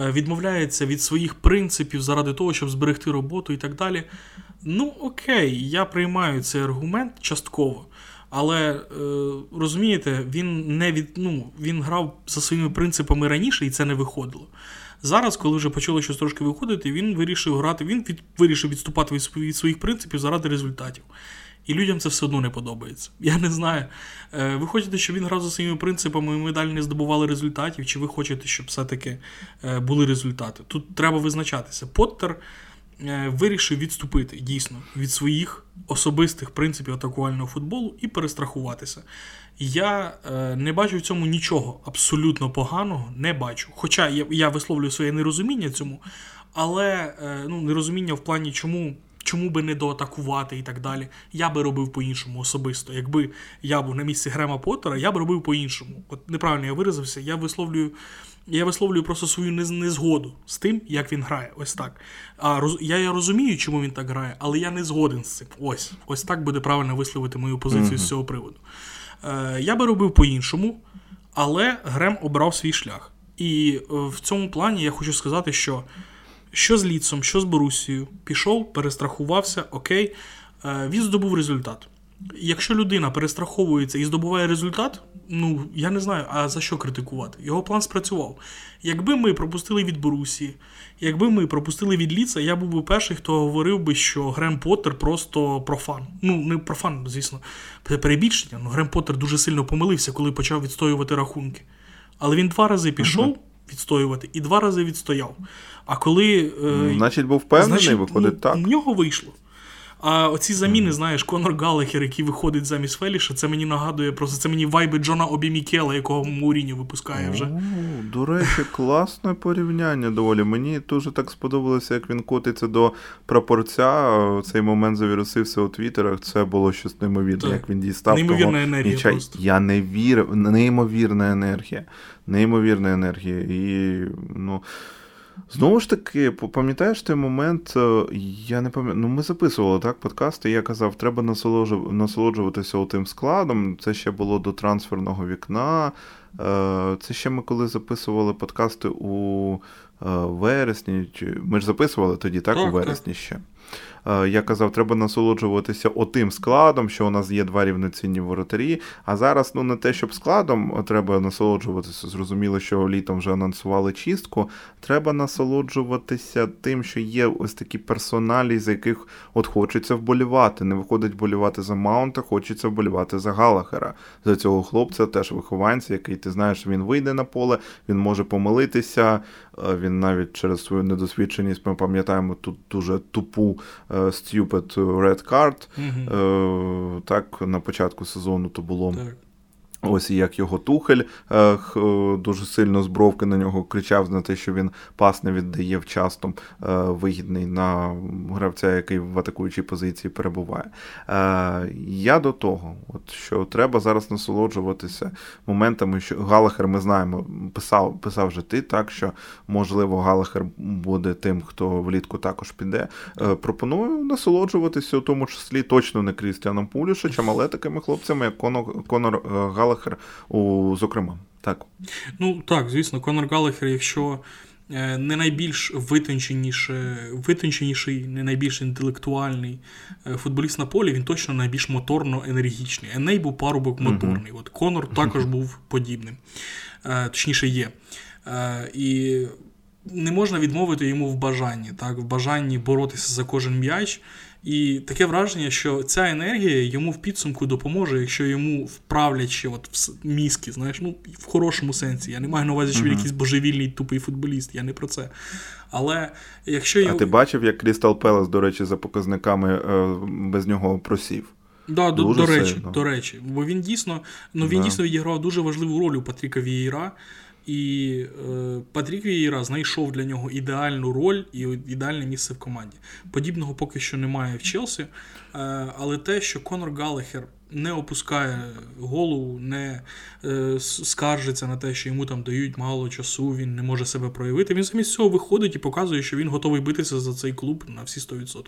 е, відмовляється від своїх принципів заради того, щоб зберегти роботу і так далі. Ну, окей, я приймаю цей аргумент частково. Але е, розумієте, він не від, ну, він грав за своїми принципами раніше, і це не виходило. Зараз, коли вже почало щось трошки виходити, він вирішив грати, він від, вирішив відступати від, від своїх принципів заради результатів. І людям це все одно не подобається. Я не знаю. Е, ви хочете, щоб він грав за своїми принципами, і ми далі не здобували результатів, чи ви хочете, щоб все-таки е, були результати? Тут треба визначатися. Поттер е, вирішив відступити дійсно від своїх особистих принципів атакувального футболу і перестрахуватися. Я е, не бачу в цьому нічого абсолютно поганого, не бачу. Хоча я я висловлюю своє нерозуміння цьому, але е, ну, нерозуміння в плані, чому чому би не доатакувати і так далі. Я би робив по-іншому особисто. Якби я був на місці Грема Поттера, я б робив по-іншому. От неправильно я виразився, я висловлюю. Я висловлюю просто свою незгоду з тим, як він грає. Ось так. А роз, я розумію, чому він так грає, але я не згоден з цим. Ось ось так буде правильно висловити мою позицію mm-hmm. з цього приводу. Е, Я би робив по-іншому, але Грем обрав свій шлях. І е, в цьому плані я хочу сказати, що що з Ліцом, що з Борусією, пішов, перестрахувався, окей, е, він здобув результат. Якщо людина перестраховується і здобуває результат, ну я не знаю, а за що критикувати? Його план спрацював. Якби ми пропустили від Борусії, якби ми пропустили від Ліца, я був би перший, хто говорив би, що Грем Поттер просто профан. Ну, не профан, звісно, перебільшення. Ну, Грем Поттер дуже сильно помилився, коли почав відстоювати рахунки. Але він два рази пішов відстоювати і два рази відстояв. А коли. Е, значить, був впевнений, значить, виходить ну, так. У нього вийшло. А оці заміни, знаєш, Конор Галахер, який виходить замість Феліша, це мені нагадує просто це мені вайби Джона Обімікела, якого Муріньо випускає вже. О, До речі, класне порівняння доволі. Мені дуже так сподобалося, як він котиться до прапорця. Цей момент завірусився у твіттерах. Це було щось неймовірне, як він дістав. Неймовірна того енергія. Нічай. просто. Я не вірив, неймовірна енергія. Неймовірна енергія. І, ну... Знову ж таки, пам'ятаєш той момент, е, я не пам'ятаю, ну ми записували так подкасти, я казав, треба насолоджуватися тим складом. Це ще було до трансферного вікна. Е, це ще ми коли записували подкасти у е, вересні. Ми ж записували тоді, так, так у вересні так. ще. Е, я казав, треба насолоджуватися отим складом, що у нас є два рівноцінні воротарі. А зараз ну не те, щоб складом треба насолоджуватися. Зрозуміло, що літом вже анонсували чистку. Треба насолоджуватися тим, що є ось такі персоналі, за яких от хочеться вболівати. Не виходить вболівати за Маунта, хочеться вболівати за Галахера. За цього хлопця теж вихованця, який ти знаєш, він вийде на поле, він може помилитися. Е, він навіть через свою недосвідченість ми пам'ятаємо тут дуже тупу е, Stupid Red Card. Угу. Так, на початку сезону то було. Так. Ось як його тухель е, дуже сильно з бровки на нього кричав на те, що він пас не віддає вчасно е, вигідний на гравця, який в атакуючій позиції перебуває. Е, я до того, от що треба зараз насолоджуватися моментами, що Галахер, ми знаємо, писав писав вже ти, так що можливо Галахер буде тим, хто влітку також піде. Пропоную насолоджуватися, у тому числі точно не Крістіаном Пулішичем, але такими хлопцями, як Конор Галахер. Галахер, у, зокрема. Так. Ну так, звісно, Конор Галахер, якщо е, не найбільш витонченіший, не найбільш інтелектуальний е, футболіст на полі, він точно найбільш моторно-енергічний. Еней був парубок моторний. От Конор також був подібним, е, точніше є. І не можна відмовити йому в бажанні, так, в бажанні боротися за кожен м'яч. І таке враження, що ця енергія йому в підсумку допоможе, якщо йому вправлять ще от в мізки, знаєш, ну в хорошому сенсі. Я не маю на увазі, що він uh-huh. якийсь божевільний тупий футболіст, я не про це. Але якщо А ти бачив, як Крістал Пелес, до речі, за показниками е, без нього просів? Да, до, до речі, до речі, бо він дійсно ну він да. дійсно відіграв дуже важливу роль у Патріка Вієра. І е, Патрік Вієра знайшов для нього ідеальну роль і ідеальне місце в команді. Подібного поки що немає в Челсі. Е, але те, що Конор Галахер не опускає голову, не е, скаржиться на те, що йому там дають мало часу, він не може себе проявити. Він замість цього виходить і показує, що він готовий битися за цей клуб на всі 100%.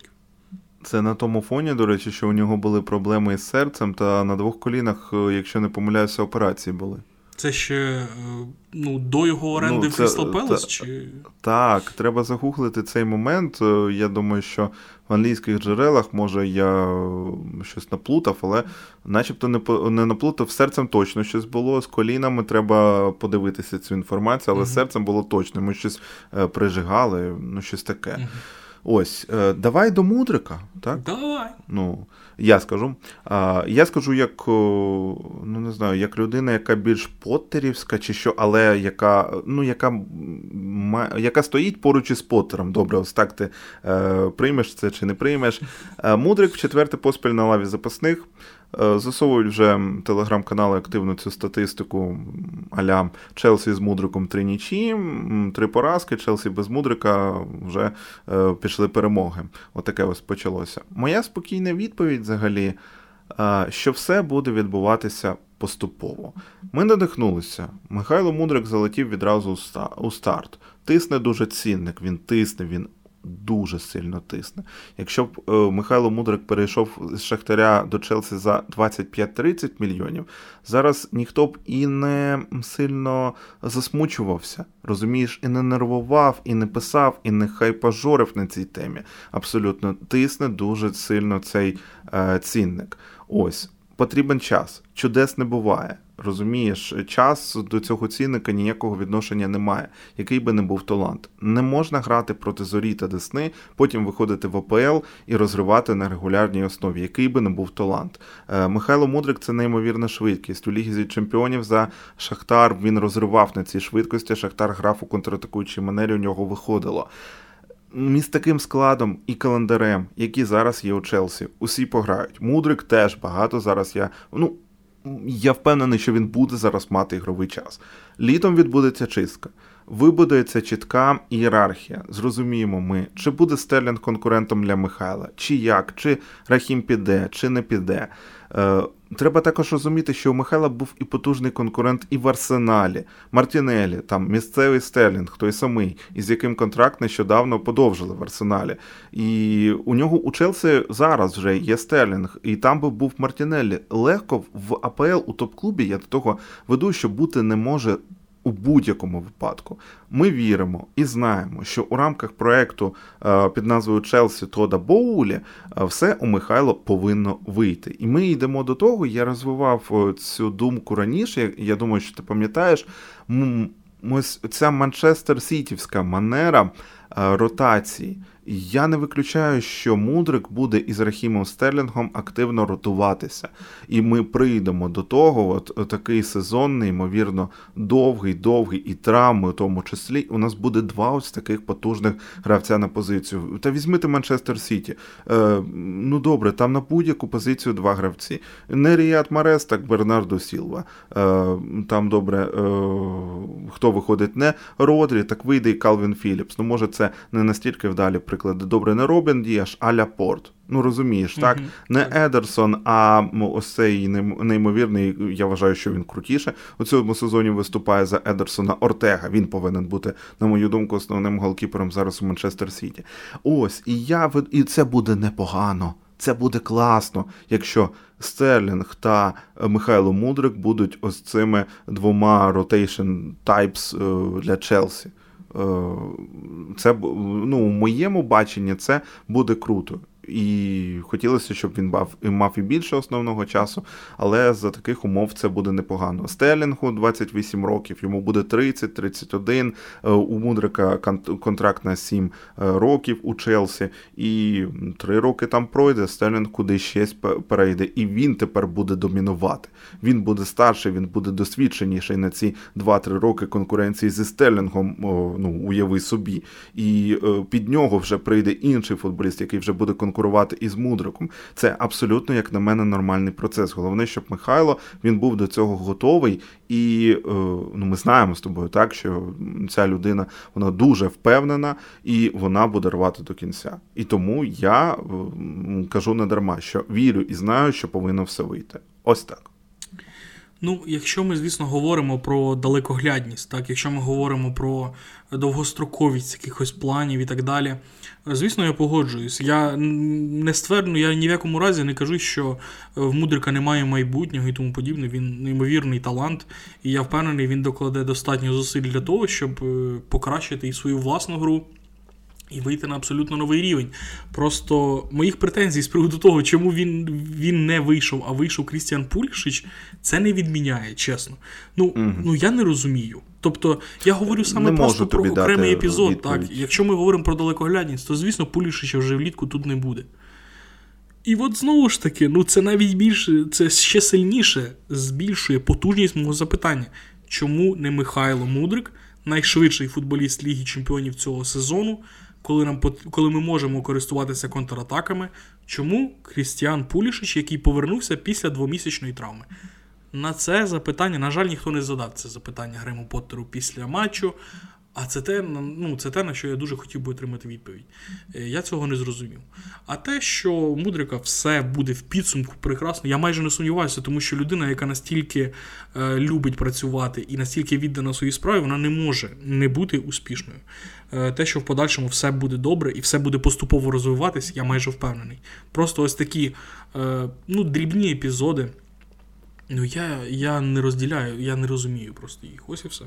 Це на тому фоні, до речі, що у нього були проблеми із серцем, та на двох колінах, е, якщо не помиляюся, операції були. Це ще ну, до його оренди ну, це, в Crystal Palace? Та, чи... Так, треба загуглити цей момент. Я думаю, що в англійських джерелах, може, я щось наплутав, але начебто не не наплутав. Серцем точно щось було. З колінами треба подивитися цю інформацію, але uh серцем було точно. Ми щось е, прижигали, ну щось таке. uh Ось, е, давай до мудрика. так? Давай. Ну, Я скажу. Я скажу, як ну не знаю, як людина, яка більш поттерівська, чи що, але яка ну, яка, яка стоїть поруч із Поттером. Добре, ось так ти е, приймеш це чи не приймеш. Е, мудрик в четверте поспіль на лаві запасних. Е, засовують вже телеграм-канали активно цю статистику аля Челсі з Мудриком три нічі, три поразки, Челсі без Мудрика вже е, пішли перемоги. Отаке ось почалося. Моя спокійна відповідь взагалі, е, що все буде відбуватися поступово. Ми надихнулися. Михайло Мудрик залетів відразу у старт. Тисне дуже цінник, він тисне, він дуже сильно тисне. Якщо б е, Михайло Мудрик перейшов з Шахтаря до Челсі за 25-30 мільйонів, зараз ніхто б і не сильно засмучувався, розумієш, і не нервував, і не писав, і не хайпажорив на цій темі. Абсолютно тисне дуже сильно цей е, цінник. Ось потрібен час. Чудес не буває. Розумієш, час до цього цінника ніякого відношення немає, який би не був талант. Не можна грати проти зорі та десни, потім виходити в ОПЛ і розривати на регулярній основі, який би не був талант. Е, Михайло Мудрик це неймовірна швидкість. У Лігі чемпіонів за Шахтар він розривав на цій швидкості. Шахтар грав у контратакуючій манері, у нього виходило. Із таким складом і календарем, які зараз є у Челсі, усі пограють. Мудрик теж багато зараз я. Ну, я впевнений, що він буде зараз мати ігровий час. Літом відбудеться чистка. Вибудується чітка ієрархія. Зрозуміємо ми, чи буде Стерлінг конкурентом для Михайла, чи як, чи Рахім піде, чи не піде. Треба також розуміти, що у Михайла був і потужний конкурент і в Арсеналі, Мартінелі, там місцевий Стерлінг, той самий, із яким контракт нещодавно подовжили в Арсеналі. І у нього у Челсі зараз вже є Стерлінг, і там би був Мартінелі. Легко в АПЛ у топ-клубі я до того веду, що бути не може у будь-якому випадку. Ми віримо і знаємо, що у рамках проекту е, під назвою Челсі Тода Боулі е, все у Михайло повинно вийти. І ми йдемо до того. Я розвивав е, цю думку раніше. Я думаю, що ти пам'ятаєш, ось ця Манчестер Сітівська манера ротації. Я не виключаю, що Мудрик буде із Рахімом Стерлінгом активно ротуватися. І ми прийдемо до того, от такий сезон, неймовірно, довгий, довгий і травми, у тому числі. У нас буде два ось таких потужних гравця на позицію. Та візьмите Манчестер Сіті. Е, Ну добре, там на будь-яку позицію два гравці. Не Ріят Марес, так Бернардо Сілва. Е, Там добре, е, хто виходить, не Родрі, так вийде і Калвін Філіпс. Ну, може, це не настільки вдалі приклади. Добре, не Рубен Діаш, а Ляпорт. Ну розумієш, так? Mm-hmm. Не Едерсон, а ось цей неймовірний, я вважаю, що він крутіше. У цьому сезоні виступає за Едерсона Ортега. Він повинен бути, на мою думку, основним голкіпером зараз у Манчестер Сіті. Ось, і я і це буде непогано. Це буде класно, якщо Стерлінг та Михайло Мудрик будуть ось цими двома rotation types е, для Челсі. Е, це ну, у моєму баченні це буде круто. І хотілося, щоб він мав мав і більше основного часу, але за таких умов це буде непогано. Стелінгу 28 років, йому буде 30-31. Е, у Мудрика контракт на 7 е, років у Челсі, і 3 роки там пройде. Стелінг куди ще перейде, і він тепер буде домінувати. Він буде старший, він буде досвідченіший на ці 2-3 роки конкуренції зі Стелінгом. Ну уяви собі, і е, під нього вже прийде інший футболіст, який вже буде конкурувати конкурувати із мудриком. Це абсолютно, як на мене, нормальний процес. Головне, щоб Михайло він був до цього готовий, і е, ну, ми знаємо з тобою, так що ця людина вона дуже впевнена і вона буде рвати до кінця. І тому я е, кажу не дарма, що вірю і знаю, що повинно все вийти. Ось так. Ну, якщо ми, звісно, говоримо про далекоглядність, так, якщо ми говоримо про довгостроковість якихось планів і так далі, звісно, я погоджуюсь. Я не стверджую, я ні в якому разі не кажу, що в Мудрика немає майбутнього і тому подібне. Він неймовірний талант, і я впевнений, він докладе достатньо зусиль для того, щоб е, покращити і свою власну гру і вийти на абсолютно новий рівень. Просто моїх претензій з приводу того, чому він він не вийшов, а вийшов Крістіан Пулішич, це не відміняє, чесно. Ну угу. ну я не розумію. Тобто я говорю саме не просто про окремий епізод. Відповідь. Так, Якщо ми говоримо про далекоглядність, то звісно Пулішича вже влітку тут не буде. І от знову ж таки, ну це навіть більше, це ще сильніше збільшує потужність мого запитання. Чому не Михайло Мудрик, найшвидший футболіст Ліги Чемпіонів цього сезону, коли нам коли ми можемо користуватися контратаками, чому Крістіан Пулішич, який повернувся після двомісячної травми? На це запитання, на жаль, ніхто не задав це запитання Гриму Поттеру після матчу. А це те, ну, це те, на що я дуже хотів би отримати відповідь. Е, я цього не зрозумів. А те, що Мудрика все буде в підсумку прекрасно, я майже не сумніваюся, тому що людина, яка настільки е, любить працювати і настільки віддана своїй справі, вона не може не бути успішною. Е, те, що в подальшому все буде добре і все буде поступово розвиватися, я майже впевнений. Просто ось такі е, ну, дрібні епізоди. Ну, я я не розділяю, я не розумію просто їх. Ось і все.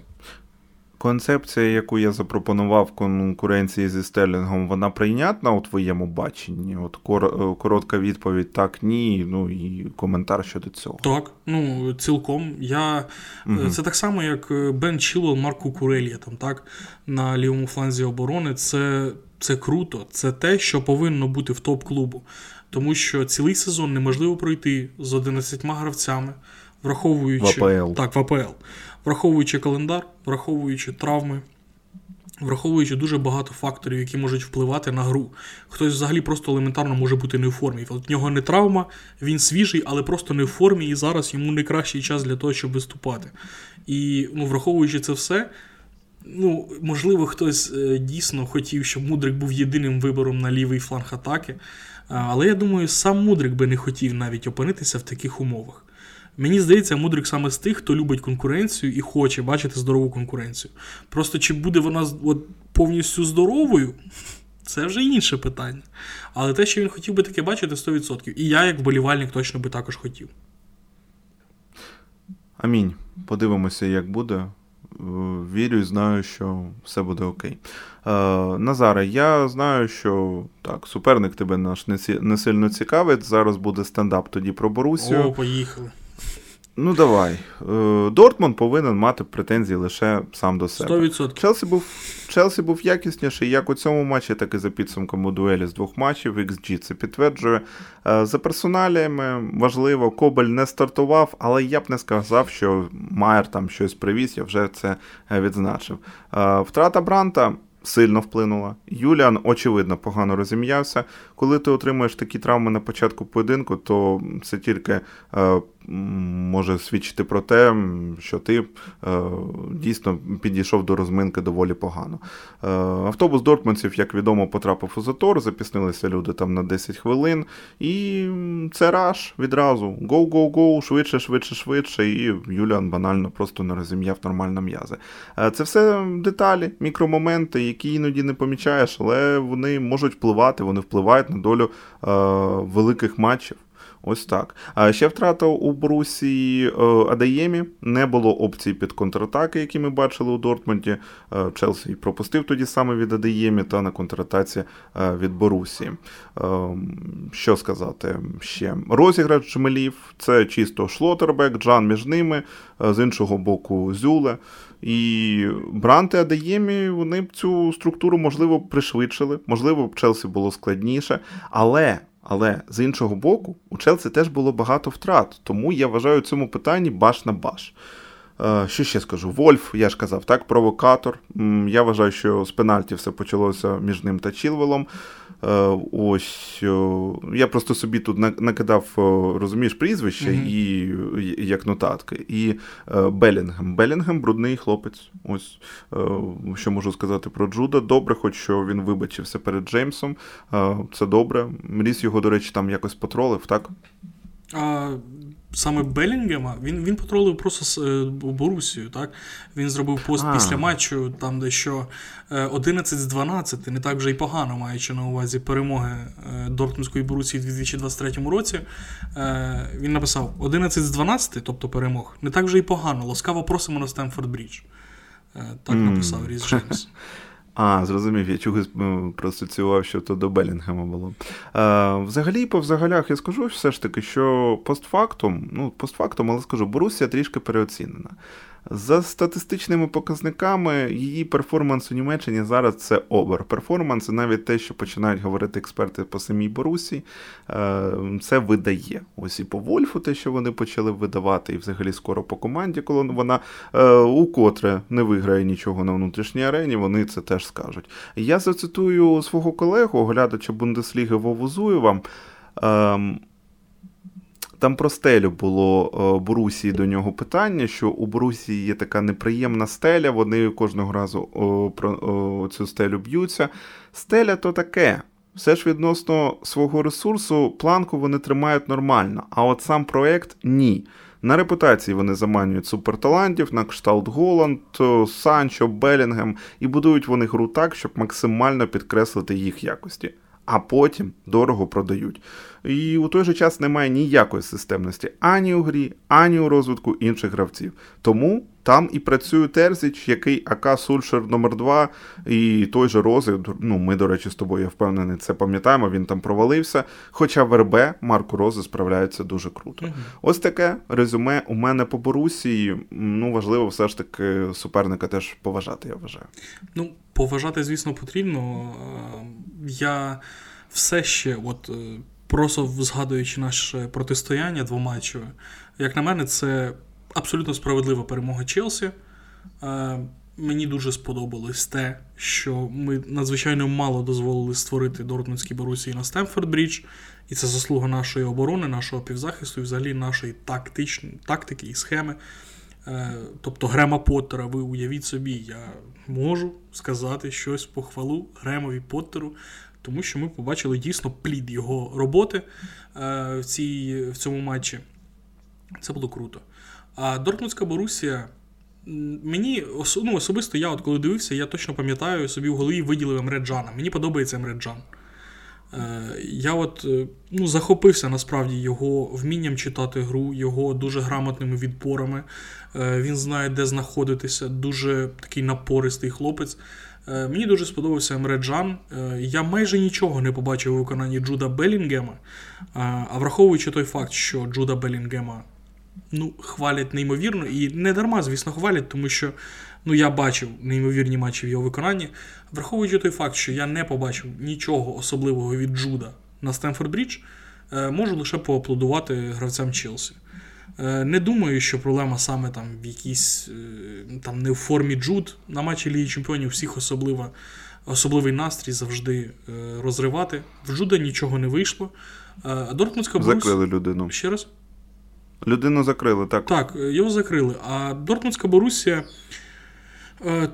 Концепція, яку я запропонував в конкуренції зі Стерлінгом, вона прийнятна у твоєму баченні? От кор- коротка відповідь так, ні. Ну і коментар щодо цього. Так, ну цілком. Я угу. Це так само, як е, Бен Чілвел, Марко Курелія там, так, на лівому фланзі оборони. Це, Це круто, це те, що повинно бути в топ-клубу. Тому що цілий сезон неможливо пройти з 11 гравцями, враховуючи в АПЛ. Так, в АПЛ враховуючи календар, враховуючи травми, враховуючи дуже багато факторів, які можуть впливати на гру. Хтось взагалі просто елементарно може бути не в формі. От в нього не травма, він свіжий, але просто не в формі, і зараз йому найкращий час для того, щоб виступати. І ну, враховуючи це все. Ну, можливо, хтось е, дійсно хотів, щоб Мудрик був єдиним вибором на лівий фланг атаки. Але я думаю, сам Мудрик би не хотів навіть опинитися в таких умовах. Мені здається, Мудрик саме з тих, хто любить конкуренцію і хоче бачити здорову конкуренцію. Просто чи буде вона от, повністю здоровою, це вже інше питання. Але те, що він хотів би таке бачити, 100%. І я, як вболівальник, точно би також хотів. Амінь. Подивимося, як буде. Вірю і знаю, що все буде окей. Е, Назаре, я знаю, що так, суперник тебе наш не сильно цікавить. Зараз буде стендап тоді про Борусю. О, поїхали. Ну давай. Е, Дортмунд повинен мати претензії лише сам до себе. 100%. Челсі був Челсі був якісніший як у цьому матчі, так і за підсумком у дуелі з двох матчів. XG це підтверджує. Е, за персоналіями важливо, Кобель не стартував, але я б не сказав, що Майер там щось привіз, я вже це е, відзначив. Втрата Бранта сильно вплинула. Юліан, очевидно, погано розім'явся. Коли ти отримуєш такі травми на початку поєдинку, то це тільки е, може свідчити про те, що ти е, дійсно підійшов до розминки доволі погано. Е, автобус Дортманців, як відомо, потрапив у затор, запіснилися люди там на 10 хвилин, і це раш відразу. Гоу-гоу-гоу, швидше, швидше, швидше. І Юліан банально просто не розім'яв нормально м'язи. Е, це все деталі, мікромоменти, які іноді не помічаєш, але вони можуть впливати, вони впливають на долю великих матчів. Ось так. А ще втрата у Борусі е, Адаємі. Не було опцій під контратаки, які ми бачили у Дортмунді. Е, Челсі пропустив тоді саме від Адаємі та на контратаці е, від Борусі. Що сказати ще? Розіграш Джмелів це чисто Шлотербек, Джан між ними, з іншого боку, Зюле. І Бранти Адаємі вони б цю структуру, можливо, пришвидшили, можливо, б Челсі було складніше. Але але з іншого боку, у Челсі теж було багато втрат, тому я вважаю цьому питанні баш на баш. Е, що ще скажу? Вольф, я ж казав, так, провокатор. Я вважаю, що з пенальті все почалося між ним та Чілвелом. Е, ось я просто собі тут накидав, розумієш, прізвище mm-hmm. і як нотатки. І е, Белінгем. Белінгем брудний хлопець. Ось що можу сказати про Джуда. Добре, хоч що він вибачився перед Джеймсом. Це добре. Мріс його, до речі, там якось потролив, так? А, саме Белінгема, він він потролив просто е, Борусію. так? Він зробив пост а. після матчу, там де що 11 з 12, не так вже й погано, маючи на увазі перемоги Дортмундської Борусії в 2023 році. Він написав: 11 з 12, тобто перемог, не так вже й погано. Ласкаво просимо на Стемфорд Брідж. Так написав Різ Джеймс. А, зрозумів, я чогось проасоціював, що то до Белінгема було. Е, Взагалі, по взагалях я скажу все ж таки, що постфактум, ну, постфактум, але скажу, Борусія трішки переоцінена. За статистичними показниками, її перформанс у Німеччині зараз це overperformance, і навіть те, що починають говорити експерти по самій Борусії, е, це видає. Ось і по Вольфу, те, що вони почали видавати, і взагалі скоро по команді, коли вона е, укотре не виграє нічого на внутрішній арені, вони це теж скажуть. Я зацитую свого колегу, глядача Бундесліги Вову Зуєва. Там про стелю було е, Борусії до нього питання, що у Борусії є така неприємна стеля, вони кожного разу про цю стелю б'ються. Стеля то таке. Все ж відносно свого ресурсу, планку вони тримають нормально, а от сам проект ні. На репутації вони заманюють суперталантів на кшталт Голланд, Санчо, Белінгем, і будують вони гру так, щоб максимально підкреслити їх якості а потім дорого продають. І у той же час немає ніякої системності ані у грі, ані у розвитку інших гравців. Тому там і працює Терзіч, який АК Сульшер номер 2 і той же Рози. Ну, ми, до речі, з тобою я впевнений, це пам'ятаємо. Він там провалився. Хоча в РБ Марко Рози справляється дуже круто. Угу. Ось таке резюме у мене по Борусії. Ну, важливо, все ж таки суперника теж поважати, я вважаю. Ну, поважати, звісно, потрібно. Я все ще, от просто згадуючи наше протистояння двоматчеве, як на мене, це абсолютно справедлива перемога Челсі. Е, мені дуже сподобалось те, що ми надзвичайно мало дозволили створити Дортмундській Борусії на Стемфорд Брідж, і це заслуга нашої оборони, нашого півзахисту і взагалі нашої тактичної тактики і схеми. Е, тобто Грема Поттера, ви уявіть собі, я можу сказати щось похвалу Гремові Поттеру, тому що ми побачили дійсно плід його роботи е, в, цій, в цьому матчі. Це було круто. А Дортмундська Борусія. Мені ну, особисто я, от коли дивився, я точно пам'ятаю собі в голові виділив Емре Джана. Мені подобається Емре Джан. Е, я от е, ну, захопився насправді його вмінням читати гру, його дуже грамотними відпорами. Е, він знає, де знаходитися, дуже такий напористий хлопець. Мені дуже сподобався Емре Джан. Я майже нічого не побачив у виконанні Джуда Белінгема. А враховуючи той факт, що Джуда Белінгема ну, хвалять неймовірно, і не дарма, звісно, хвалять, тому що ну, я бачив неймовірні матчі в його виконанні. Враховуючи той факт, що я не побачив нічого особливого від Джуда на Стемфорд Брідж, е, можу лише поаплодувати гравцям Челсі. Е, не думаю, що проблема саме там в якійсь е, там не в формі Джуд. На матчі Ліги Чемпіонів всіх особлива, особливий настрій завжди розривати. В Джуда нічого не вийшло. Дортмундська Закрили людину. Ще раз? Людину закрили, так. Так, його закрили. А Дортмундська Борусія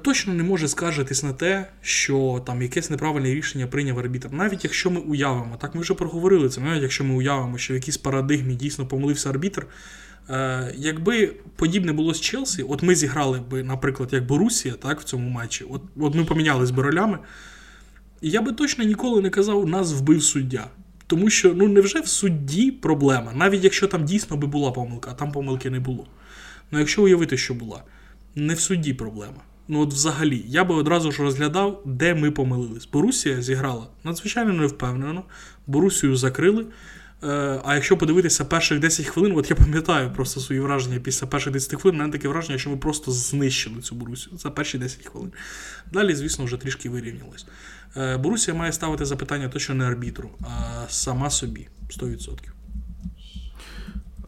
точно не може скаржитись на те, що там якесь неправильне рішення прийняв арбітр. Навіть якщо ми уявимо, так ми вже проговорили це, навіть якщо ми уявимо, що в якійсь парадигмі дійсно помилився арбітр. Е, якби подібне було з Челсі, от ми зіграли б, наприклад, як Борусія так, в цьому матчі, от от ми помінялись би ролями, я би точно ніколи не казав, нас вбив суддя. Тому що ну невже в судді проблема, навіть якщо там дійсно би була помилка, а там помилки не було. Ну якщо уявити, що була, не в судді проблема. Ну от взагалі, я би одразу ж розглядав, де ми помилились. Борусія зіграла надзвичайно невпевнено, Борусію закрили. Е, а якщо подивитися перших 10 хвилин, от я пам'ятаю просто свої враження після перших 10 хвилин, мене таке враження, що ми просто знищили цю Борусію за перші 10 хвилин. Далі, звісно, вже трішки вирівнялось. Е, Борусія має ставити запитання точно не арбітру, а сама собі 100%.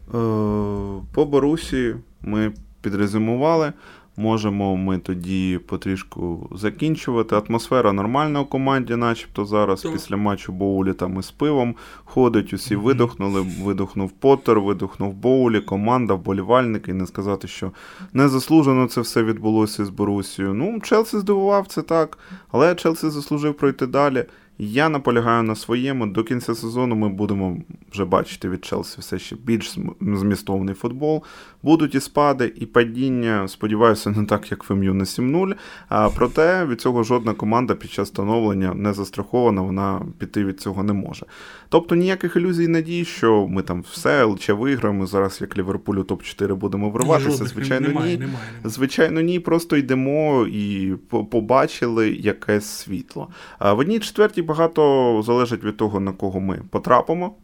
Е, по Борусі ми підрезюмували. Можемо ми тоді потрішку закінчувати. Атмосфера нормальна у команді, начебто зараз, так. після матчу Боулі там із пивом ходить, усі mm-hmm. видохнули, видохнув Поттер, видохнув Боулі, команда, вболівальники. І не сказати, що незаслужено це все відбулося з Борусією. Ну, Челсі здивував це так, але Челсі заслужив пройти далі. Я наполягаю на своєму. До кінця сезону ми будемо вже бачити від Челсі все ще більш змістовний футбол. Будуть і спади, і падіння. Сподіваюся, не так, як в МЮ на 7-0. А проте від цього жодна команда під час становлення не застрахована, вона піти від цього не може. Тобто ніяких ілюзій надій, що ми там все лише виграємо. Зараз як Ліверпулю топ-4 будемо вриватися. Звичайно, немає, ні. Немає, немає. Звичайно, ні. Просто йдемо і побачили якесь світло. А в одній четвертій багато залежить від того, на кого ми потрапимо.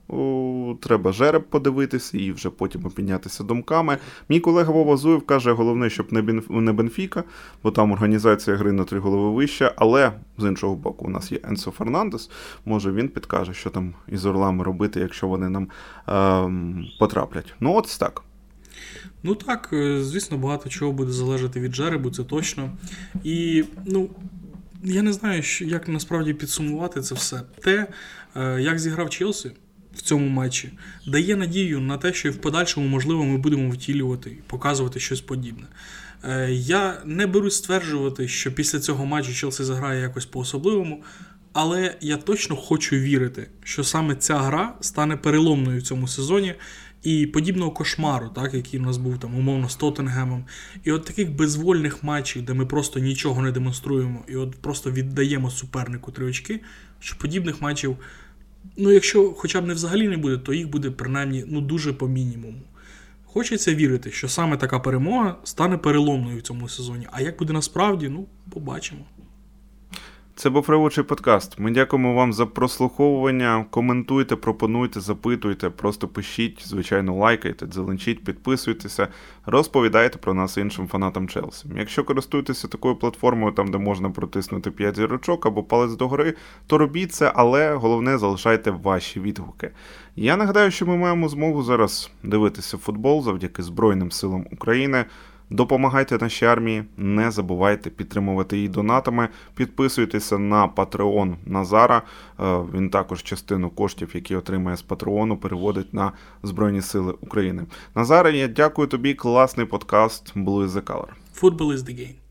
Треба жереб подивитися і вже потім опінятися думками. Мій колега Вова Зуєв каже, головне, щоб не Бенфіка, бо там організація гри на три голови вища. Але з іншого боку, у нас є Енсо Фернандес. Може він підкаже, що там із орлами робити, якщо вони нам ем, потраплять. Ну, от так. Ну так, е, звісно, багато чого буде залежати від жеребу, це точно. І, ну, я не знаю, як насправді підсумувати це все. Те, е, як зіграв Челсі в цьому матчі, дає надію на те, що і в подальшому, можливо, ми будемо втілювати і показувати щось подібне. Е, я не берусь стверджувати, що після цього матчу Челсі заграє якось по-особливому. Але я точно хочу вірити, що саме ця гра стане переломною в цьому сезоні і подібного кошмару, так, який у нас був там умовно з Тоттенгемом. І от таких безвольних матчів, де ми просто нічого не демонструємо, і от просто віддаємо супернику три очки, що подібних матчів, ну якщо хоча б не взагалі не буде, то їх буде принаймні ну, дуже по мінімуму. Хочеться вірити, що саме така перемога стане переломною в цьому сезоні. А як буде насправді, ну, побачимо. Це був Ревучий подкаст. Ми дякуємо вам за прослуховування. Коментуйте, пропонуйте, запитуйте, просто пишіть, звичайно, лайкайте, дзеленчіть, підписуйтеся, розповідайте про нас іншим фанатам Челсі. Якщо користуєтеся такою платформою, там де можна протиснути 5 зірочок або палець догори, то робіть це, але головне залишайте ваші відгуки. Я нагадаю, що ми маємо змогу зараз дивитися футбол завдяки Збройним силам України. Допомагайте нашій армії, не забувайте підтримувати її донатами. Підписуйтеся на Patreon Назара. Е, він також частину коштів, які отримає з Патреону, переводить на Збройні Сили України. Назара, я дякую тобі. Класний подкаст. Blue is the color. Football is the game.